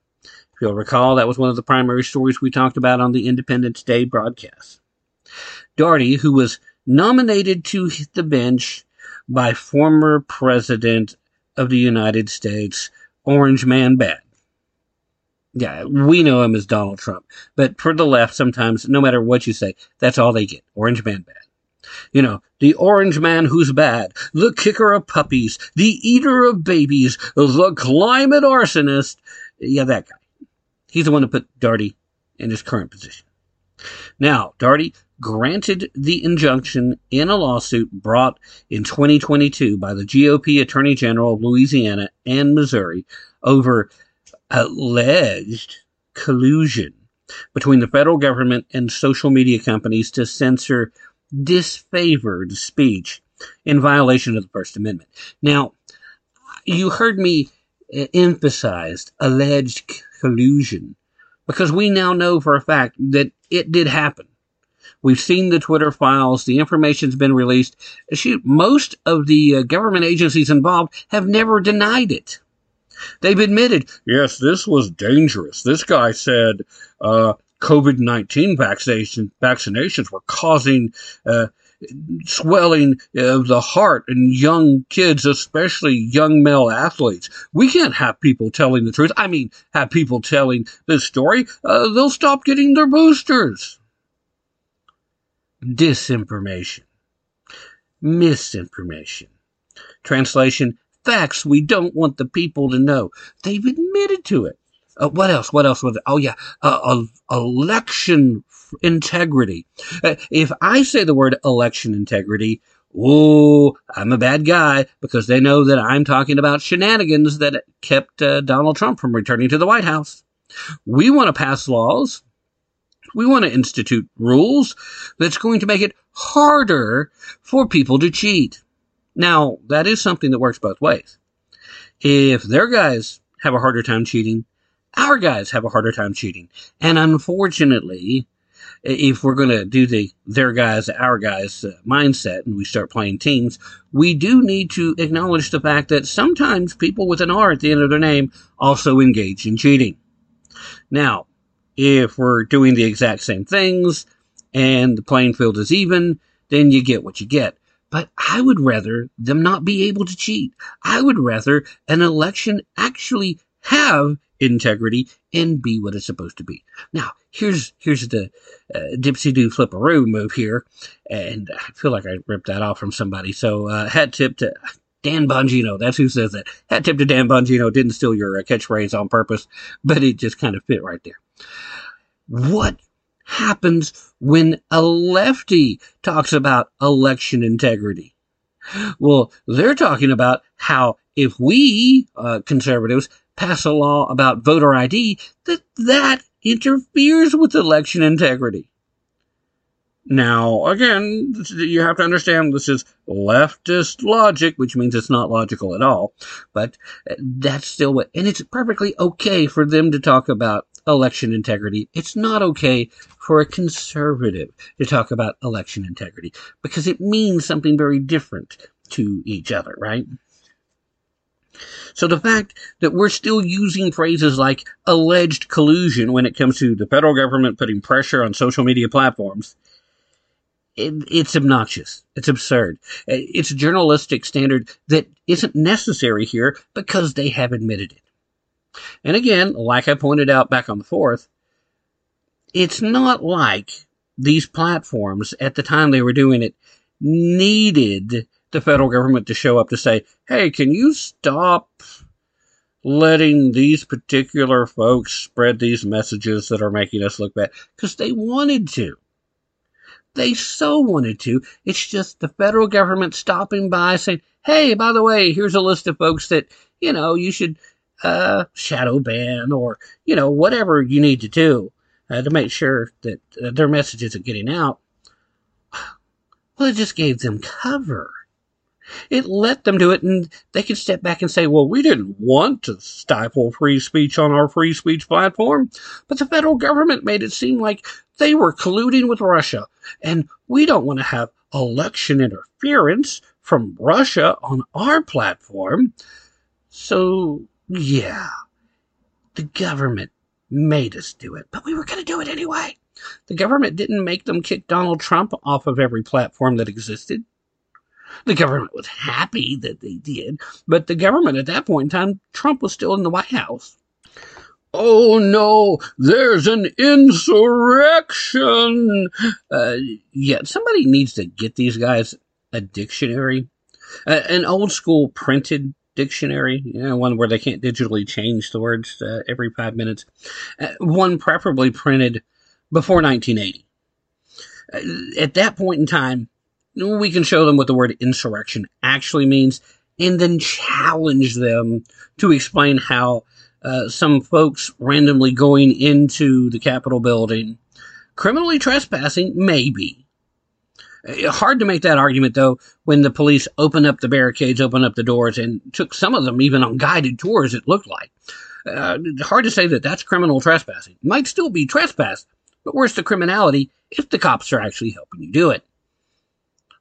If you'll recall, that was one of the primary stories we talked about on the Independence Day broadcast. Doughty, who was nominated to the bench by former President of the United States, Orange Man Bad. Yeah, we know him as Donald Trump. But for the left, sometimes, no matter what you say, that's all they get. Orange Man Bad. You know, the orange man who's bad, the kicker of puppies, the eater of babies, the climate arsonist. Yeah, that guy. He's the one who put Darty in his current position. Now, Darty granted the injunction in a lawsuit brought in 2022 by the GOP Attorney General of Louisiana and Missouri over alleged collusion between the federal government and social media companies to censor disfavored speech in violation of the First Amendment. Now, you heard me emphasize alleged collusion because we now know for a fact that it did happen. We've seen the Twitter files. The information's been released. Shoot, most of the uh, government agencies involved have never denied it. They've admitted, yes, this was dangerous. This guy said uh, COVID 19 vaccination, vaccinations were causing uh, swelling of the heart in young kids, especially young male athletes. We can't have people telling the truth. I mean, have people telling this story. Uh, they'll stop getting their boosters. Disinformation. Misinformation. Translation, facts we don't want the people to know. They've admitted to it. Uh, what else? What else it? Oh yeah, uh, election integrity. Uh, if I say the word election integrity, oh, I'm a bad guy because they know that I'm talking about shenanigans that kept uh, Donald Trump from returning to the White House. We want to pass laws. We want to institute rules that's going to make it harder for people to cheat. Now, that is something that works both ways. If their guys have a harder time cheating, our guys have a harder time cheating. And unfortunately, if we're going to do the their guys, our guys uh, mindset and we start playing teams, we do need to acknowledge the fact that sometimes people with an R at the end of their name also engage in cheating. Now, if we're doing the exact same things and the playing field is even, then you get what you get. But I would rather them not be able to cheat. I would rather an election actually have integrity and be what it's supposed to be. Now, here's here's the uh, dipsy do flipperoo move here, and I feel like I ripped that off from somebody. So uh, hat tip to Dan Bongino. That's who says that. Hat tip to Dan Bongino. Didn't steal your uh, catchphrase on purpose, but it just kind of fit right there. What happens when a lefty talks about election integrity? Well, they're talking about how if we uh, conservatives pass a law about voter ID, that that interferes with election integrity. Now, again, you have to understand this is leftist logic, which means it's not logical at all. But uh, that's still what, and it's perfectly okay for them to talk about election integrity. It's not okay for a conservative to talk about election integrity because it means something very different to each other, right? So the fact that we're still using phrases like alleged collusion when it comes to the federal government putting pressure on social media platforms, it, it's obnoxious. It's absurd. Uh, it's a journalistic standard that isn't necessary here because they have admitted it. And again, like I pointed out back on the 4th, it's not like these platforms at the time they were doing it needed the federal government to show up to say, hey, can you stop letting these particular folks spread these messages that are making us look bad? Because they wanted to. They so wanted to. It's just the federal government stopping by saying, hey, by the way, here's a list of folks that, you know, you should uh, shadow ban or, you know, whatever you need to do uh, to make sure that uh, their message isn't getting out. Well, it just gave them cover. It let them do it, and they could step back and say, well, we didn't want to stifle free speech on our free speech platform, but the federal government made it seem like they were colluding with Russia, and we don't want to have election interference from Russia on our platform. So, yeah, the government made us do it, but we were going to do it anyway. The government didn't make them kick Donald Trump off of every platform that existed. The government was happy that they did, but the government at that point in time, Trump was still in the White House. Oh no, there's an insurrection. Uh, yeah, somebody needs to get these guys a dictionary, an old school printed dictionary, you know, one where they can't digitally change the words uh, every five minutes. Uh, one preferably printed before 1980. Uh, at that point in time, we can show them what the word insurrection actually means and then challenge them to explain how uh, some folks randomly going into the Capitol building, criminally trespassing, maybe. Uh, hard to make that argument though when the police opened up the barricades, opened up the doors, and took some of them even on guided tours. It looked like uh, hard to say that that's criminal trespassing. Might still be trespass, but where's the criminality if the cops are actually helping you do it?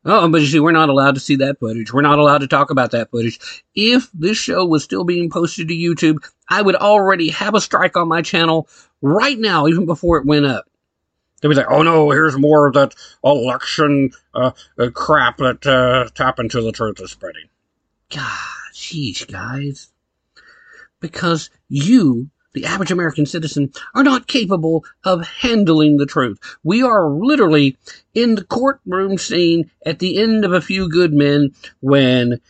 Oh, but you see, we're not allowed to see that footage. We're not allowed to talk about that footage. If this show was still being posted to YouTube, I would already have a strike on my channel right now, even before it went up. They'd be like, oh no, here's more of that election uh, uh, crap that uh, Tapp Into the Truth is spreading. God, jeez, guys. Because you the average American citizen, are not capable of handling the truth. We are literally in the courtroom scene at the end of A Few Good Men when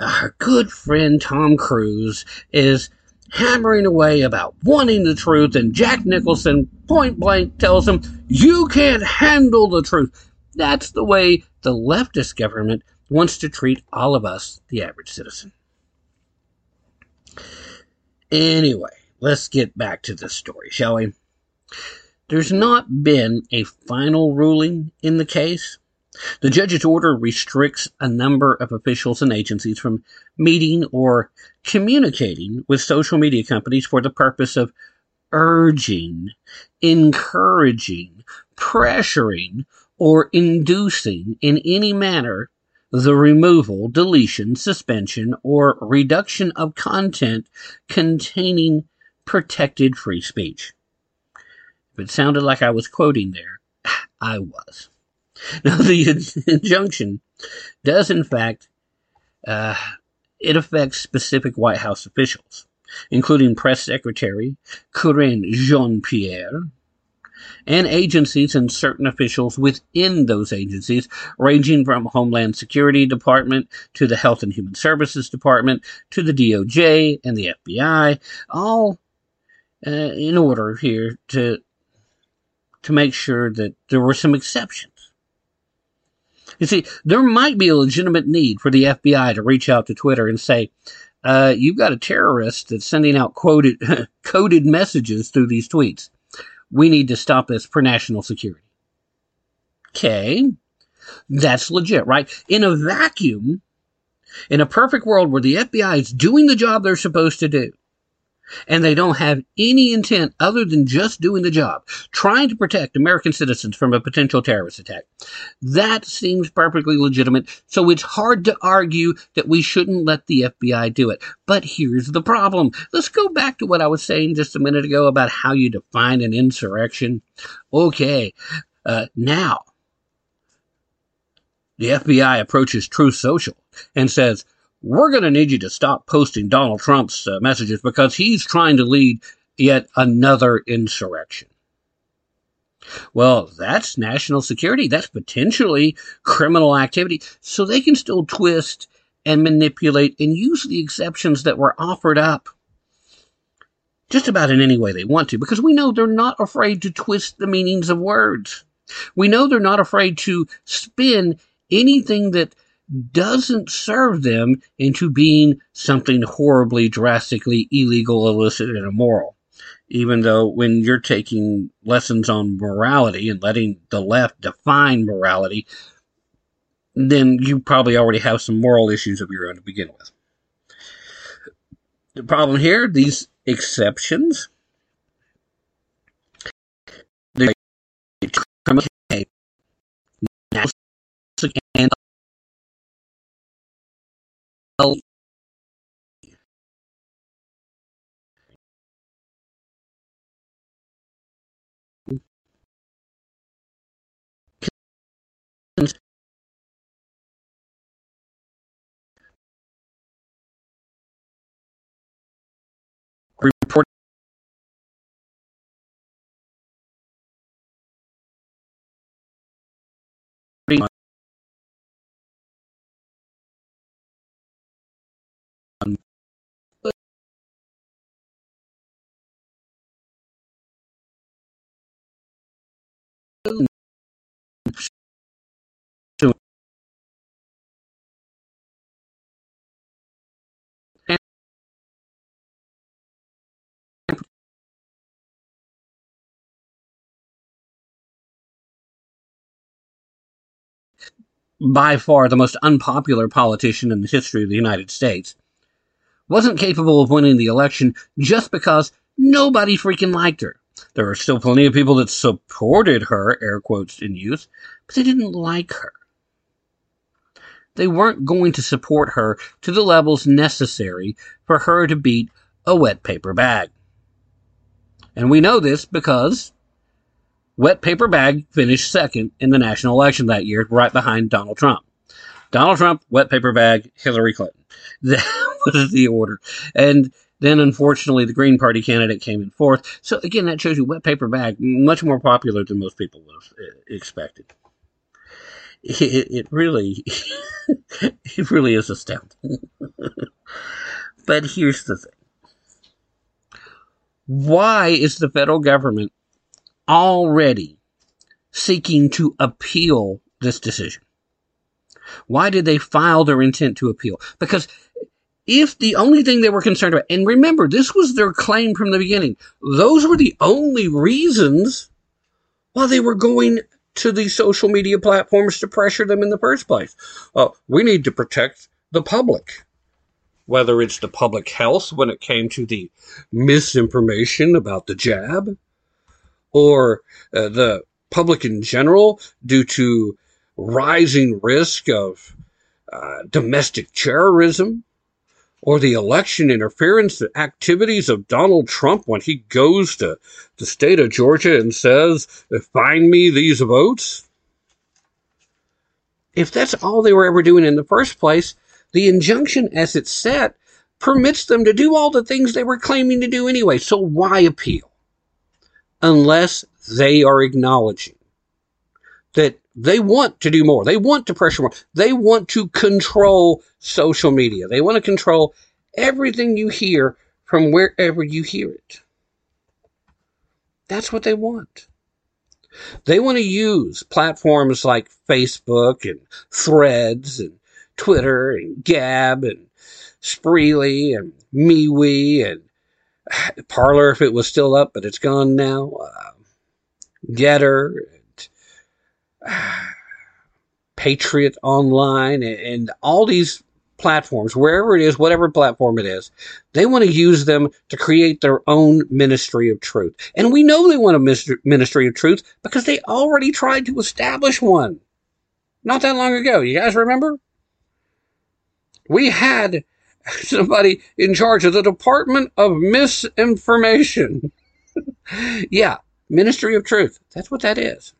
our good friend Tom Cruise is hammering away about wanting the truth, and Jack Nicholson point blank tells him, You can't handle the truth. That's the way the leftist government wants to treat all of us, the average citizen. Anyway, let's get back to the story, shall we? There's not been a final ruling in the case. The judge's order restricts a number of officials and agencies from meeting or communicating with social media companies for the purpose of urging, encouraging, pressuring, or inducing in any manner the removal, deletion, suspension, or reduction of content containing protected free speech. If it sounded like I was quoting there, I was. Now, the injunction does, in fact, uh, it affects specific White House officials, including Press Secretary Karine Jean-Pierre, and agencies and certain officials within those agencies, ranging from Homeland Security Department to the Health and Human Services Department to the DOJ and the FBI, all uh, in order here to to make sure that there were some exceptions. You see, there might be a legitimate need for the FBI to reach out to Twitter and say, uh, you've got a terrorist that's sending out quoted, coded messages through these tweets. We need to stop this for national security. Okay. That's legit, right? In a vacuum, in a perfect world where the FBI is doing the job they're supposed to do, and they don't have any intent other than just doing the job, trying to protect American citizens from a potential terrorist attack. That seems perfectly legitimate, so it's hard to argue that we shouldn't let the FBI do it. But here's the problem. Let's go back to what I was saying just a minute ago about how you define an insurrection. Okay, uh, now the FBI approaches Truth Social and says, we're going to need you to stop posting Donald Trump's uh, messages because he's trying to lead yet another insurrection. Well, that's national security. That's potentially criminal activity. So they can still twist and manipulate and use the exceptions that were offered up just about in any way they want to because we know they're not afraid to twist the meanings of words. We know they're not afraid to spin anything that doesn't serve them into being something horribly, drastically illegal, illicit, and immoral. Even though when you're taking lessons on morality and letting the left define morality, then you probably already have some moral issues of your own to begin with. The problem here, these exceptions, they're and report by far the most unpopular politician in the history of the United States, wasn't capable of winning the election just because nobody freaking liked her. There were still plenty of people that supported her, air quotes in use, but they didn't like her. They weren't going to support her to the levels necessary for her to beat a wet paper bag. And we know this because Wet Paper Bag finished second in the national election that year, right behind Donald Trump. Donald Trump, Wet Paper Bag, Hillary Clinton. That was the order. And then, unfortunately, the Green Party candidate came in fourth. So, again, that shows you Wet Paper Bag, much more popular than most people would have uh, expected. It, it really, it really is astounding. but here's the thing. Why is the federal government already seeking to appeal this decision. Why did they file their intent to appeal? Because if the only thing they were concerned about, and remember, this was their claim from the beginning, those were the only reasons why they were going to these social media platforms to pressure them in the first place. Uh, we need to protect the public. Whether it's the public health when it came to the misinformation about the jab, or uh, the public in general due to rising risk of uh, domestic terrorism or the election interference activities of Donald Trump when he goes to the state of Georgia and says, find me these votes? If that's all they were ever doing in the first place, the injunction as it's set permits them to do all the things they were claiming to do anyway. So why appeal? Unless they are acknowledging that they want to do more. They want to pressure more. They want to control social media. They want to control everything you hear from wherever you hear it. That's what they want. They want to use platforms like Facebook and Threads and Twitter and Gab and Spreely and MeWe and Parler if it was still up, but it's gone now. Uh, GETTR uh, Patriot Online and, and all these platforms, wherever it is, whatever platform it is, they want to use them to create their own ministry of truth. And we know they want a ministry of truth because they already tried to establish one not that long ago. You guys remember? We had somebody in charge of the Department of Misinformation. yeah, Ministry of Truth. That's what that is.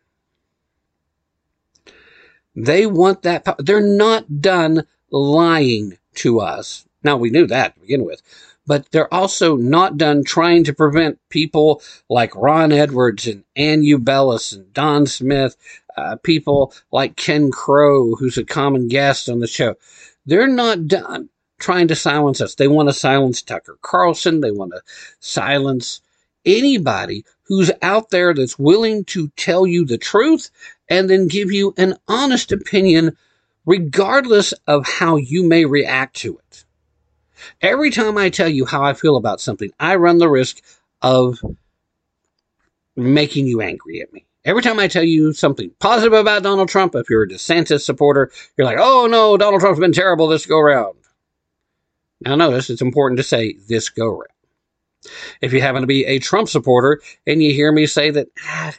They want that. They're not done lying to us. Now, we knew that to begin with, but they're also not done trying to prevent people like Ron Edwards and Ann Ubellis and Don Smith, uh, people like Ken Crow, who's a common guest on the show. They're not done trying to silence us. They want to silence Tucker Carlson. They want to silence anybody who's out there that's willing to tell you the truth and then give you an honest opinion regardless of how you may react to it. Every time I tell you how I feel about something, I run the risk of making you angry at me. Every time I tell you something positive about Donald Trump, if you're a DeSantis supporter, you're like, oh no, Donald Trump's been terrible this go round. Now notice it's important to say this go round. If you happen to be a Trump supporter and you hear me say that ah,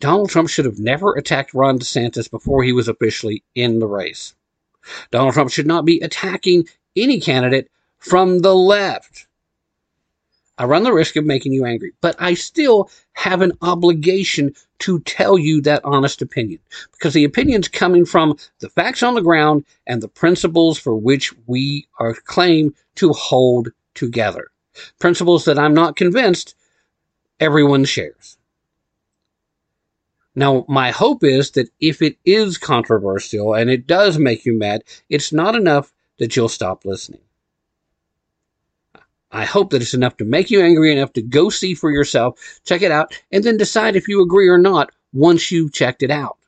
Donald Trump should have never attacked Ron DeSantis before he was officially in the race. Donald Trump should not be attacking any candidate from the left. I run the risk of making you angry, but I still have an obligation to tell you that honest opinion because the opinion's coming from the facts on the ground and the principles for which we are claimed to hold together. Principles that I'm not convinced everyone shares. Now, my hope is that if it is controversial and it does make you mad, it's not enough that you'll stop listening. I hope that it's enough to make you angry enough to go see for yourself, check it out, and then decide if you agree or not once you've checked it out.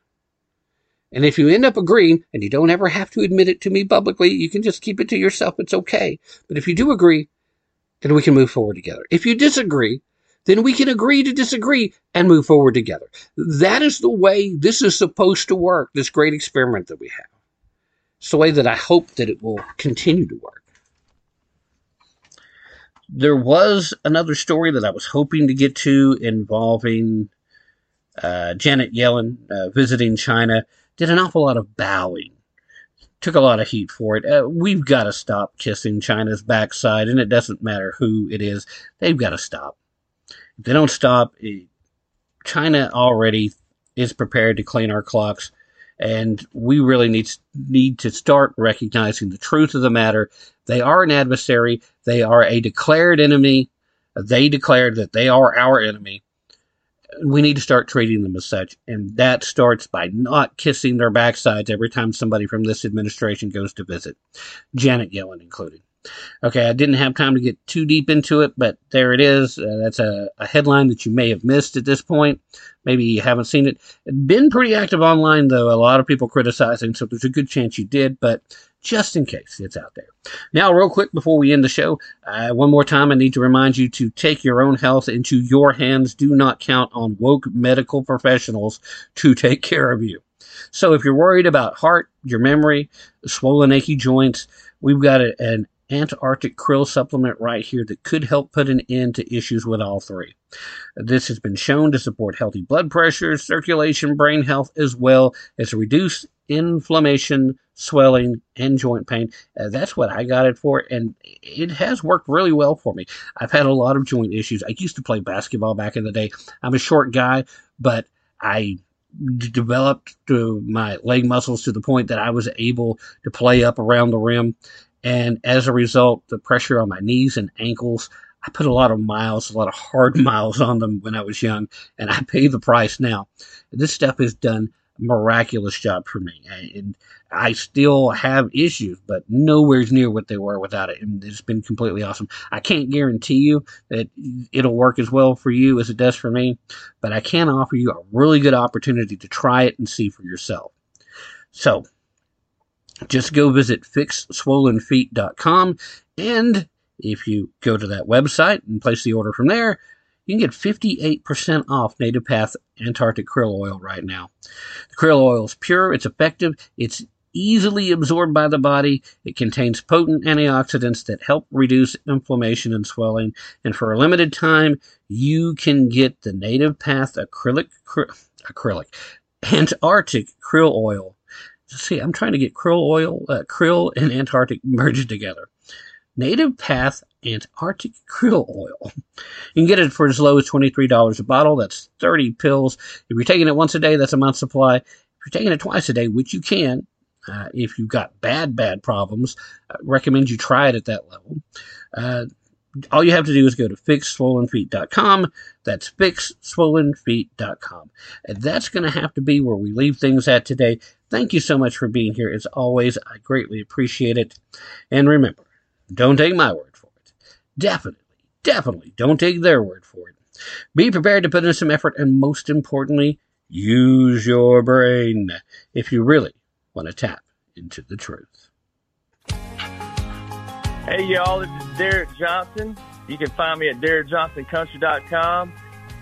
And if you end up agreeing, and you don't ever have to admit it to me publicly, you can just keep it to yourself. It's okay. But if you do agree, then we can move forward together. If you disagree, then we can agree to disagree and move forward together. That is the way this is supposed to work, this great experiment that we have. It's the way that I hope that it will continue to work. There was another story that I was hoping to get to involving uh, Janet Yellen uh, visiting China. Did an awful lot of bowing. Took a lot of heat for it. Uh, we've got to stop kissing China's backside, and it doesn't matter who it is. They've got to stop if they don't stop, China already is prepared to clean our clocks, and we really need need to start recognizing the truth of the matter. They are an adversary. They are a declared enemy. They declared that they are our enemy. We need to start treating them as such, and that starts by not kissing their backsides every time somebody from this administration goes to visit, Janet Yellen included. Okay, I didn't have time to get too deep into it, but there it is. Uh, that's a, a, headline that you may have missed at this point. Maybe you haven't seen it. Been pretty active online, though. A lot of people criticizing, so there's a good chance you did, but just in case it's out there. Now, real quick before we end the show, uh, one more time, I need to remind you to take your own health into your hands. Do not count on woke medical professionals to take care of you. So if you're worried about heart, your memory, swollen, achy joints, we've got a, an Antarctic krill supplement right here that could help put an end to issues with all three. This has been shown to support healthy blood pressure, circulation, brain health, as well as reduce inflammation, swelling, and joint pain. Uh, that's what I got it for, and it has worked really well for me. I've had a lot of joint issues. I used to play basketball back in the day. I'm a short guy, but I d- developed my leg muscles to the point that I was able to play up around the rim. And as a result, the pressure on my knees and ankles, I put a lot of miles, a lot of hard miles on them when I was young, and I pay the price now. This stuff is done miraculous job for me. And I still have issues, but nowhere near what they were without it. And it's been completely awesome. I can't guarantee you that it'll work as well for you as it does for me, but I can offer you a really good opportunity to try it and see for yourself. So just go visit fixswollenfeet.com and if you go to that website and place the order from there, you can get 58% off NativePath Antarctic Krill Oil right now. The krill oil is pure, it's effective, it's easily absorbed by the body. It contains potent antioxidants that help reduce inflammation and swelling. And for a limited time, you can get the NativePath acrylic, cr- acrylic, Antarctic krill oil. See, I'm trying to get krill oil, uh, krill and Antarctic merged together. NativePath Antarctic Krill Oil. You can get it for as low as $23 a bottle. That's 30 pills. If you're taking it once a day, that's a month supply. If you're taking it twice a day, which you can, uh, if you've got bad, bad problems, I recommend you try it at that level. Uh, all you have to do is go to fixswollenfeet.com. That's fixswollenfeet.com. And that's going to have to be where we leave things at today. Thank you so much for being here. As always, I greatly appreciate it. And remember, don't take my word for it. Definitely, definitely don't take their word for it. Be prepared to put in some effort and most importantly, use your brain if you really want to tap into the truth. Hey, y'all, this is Derek Johnson. You can find me at DerekJohnsonCountry.com.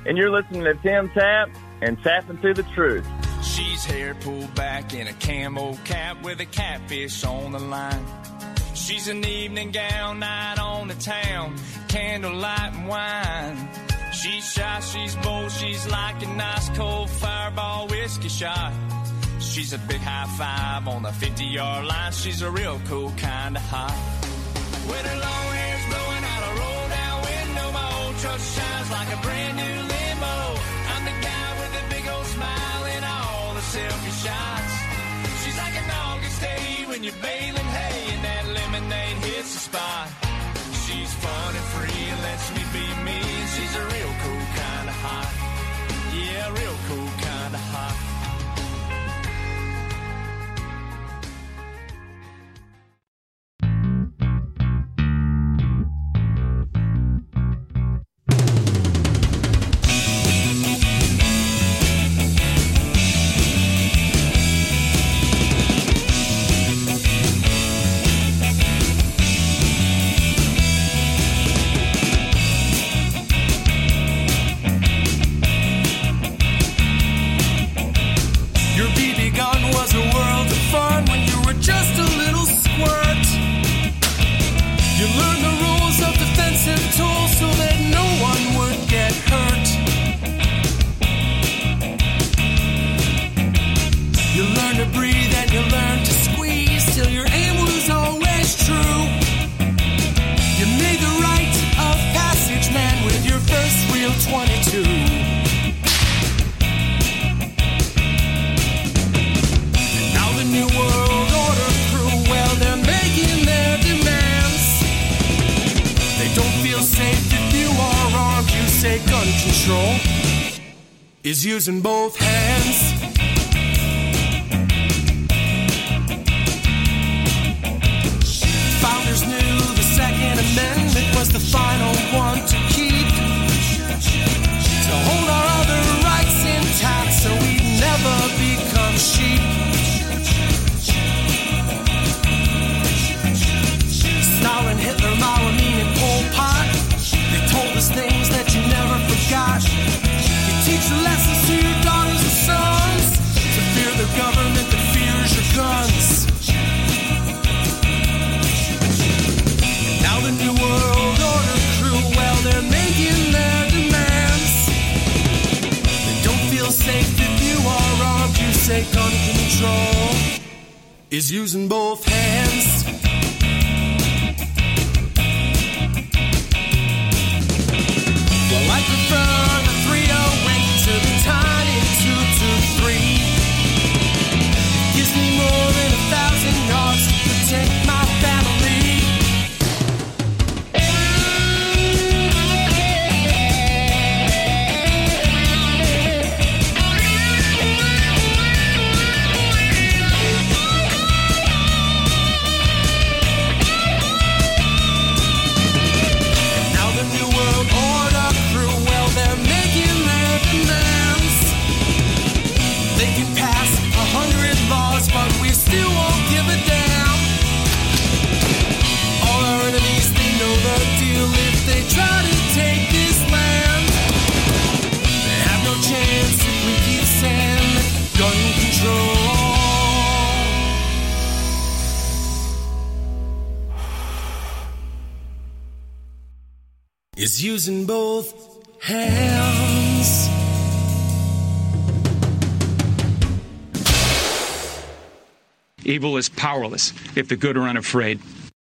And you're listening to Tim Tapp and Tapp Into the Truth. She's hair pulled back in a camo cap with a catfish on the line. She's an evening gown night on the town, candlelight and wine. She's shy, she's bold, she's like a nice cold fireball whiskey shot. She's a big high five on the 50 yard line. She's a real cool kind of hot. With her long hair's blowing out a roll down window, my old truck shines like a brand new fun and free and lets me be me. And she's a real cool kind of hot. Yeah, real cool powerless if the good are unafraid.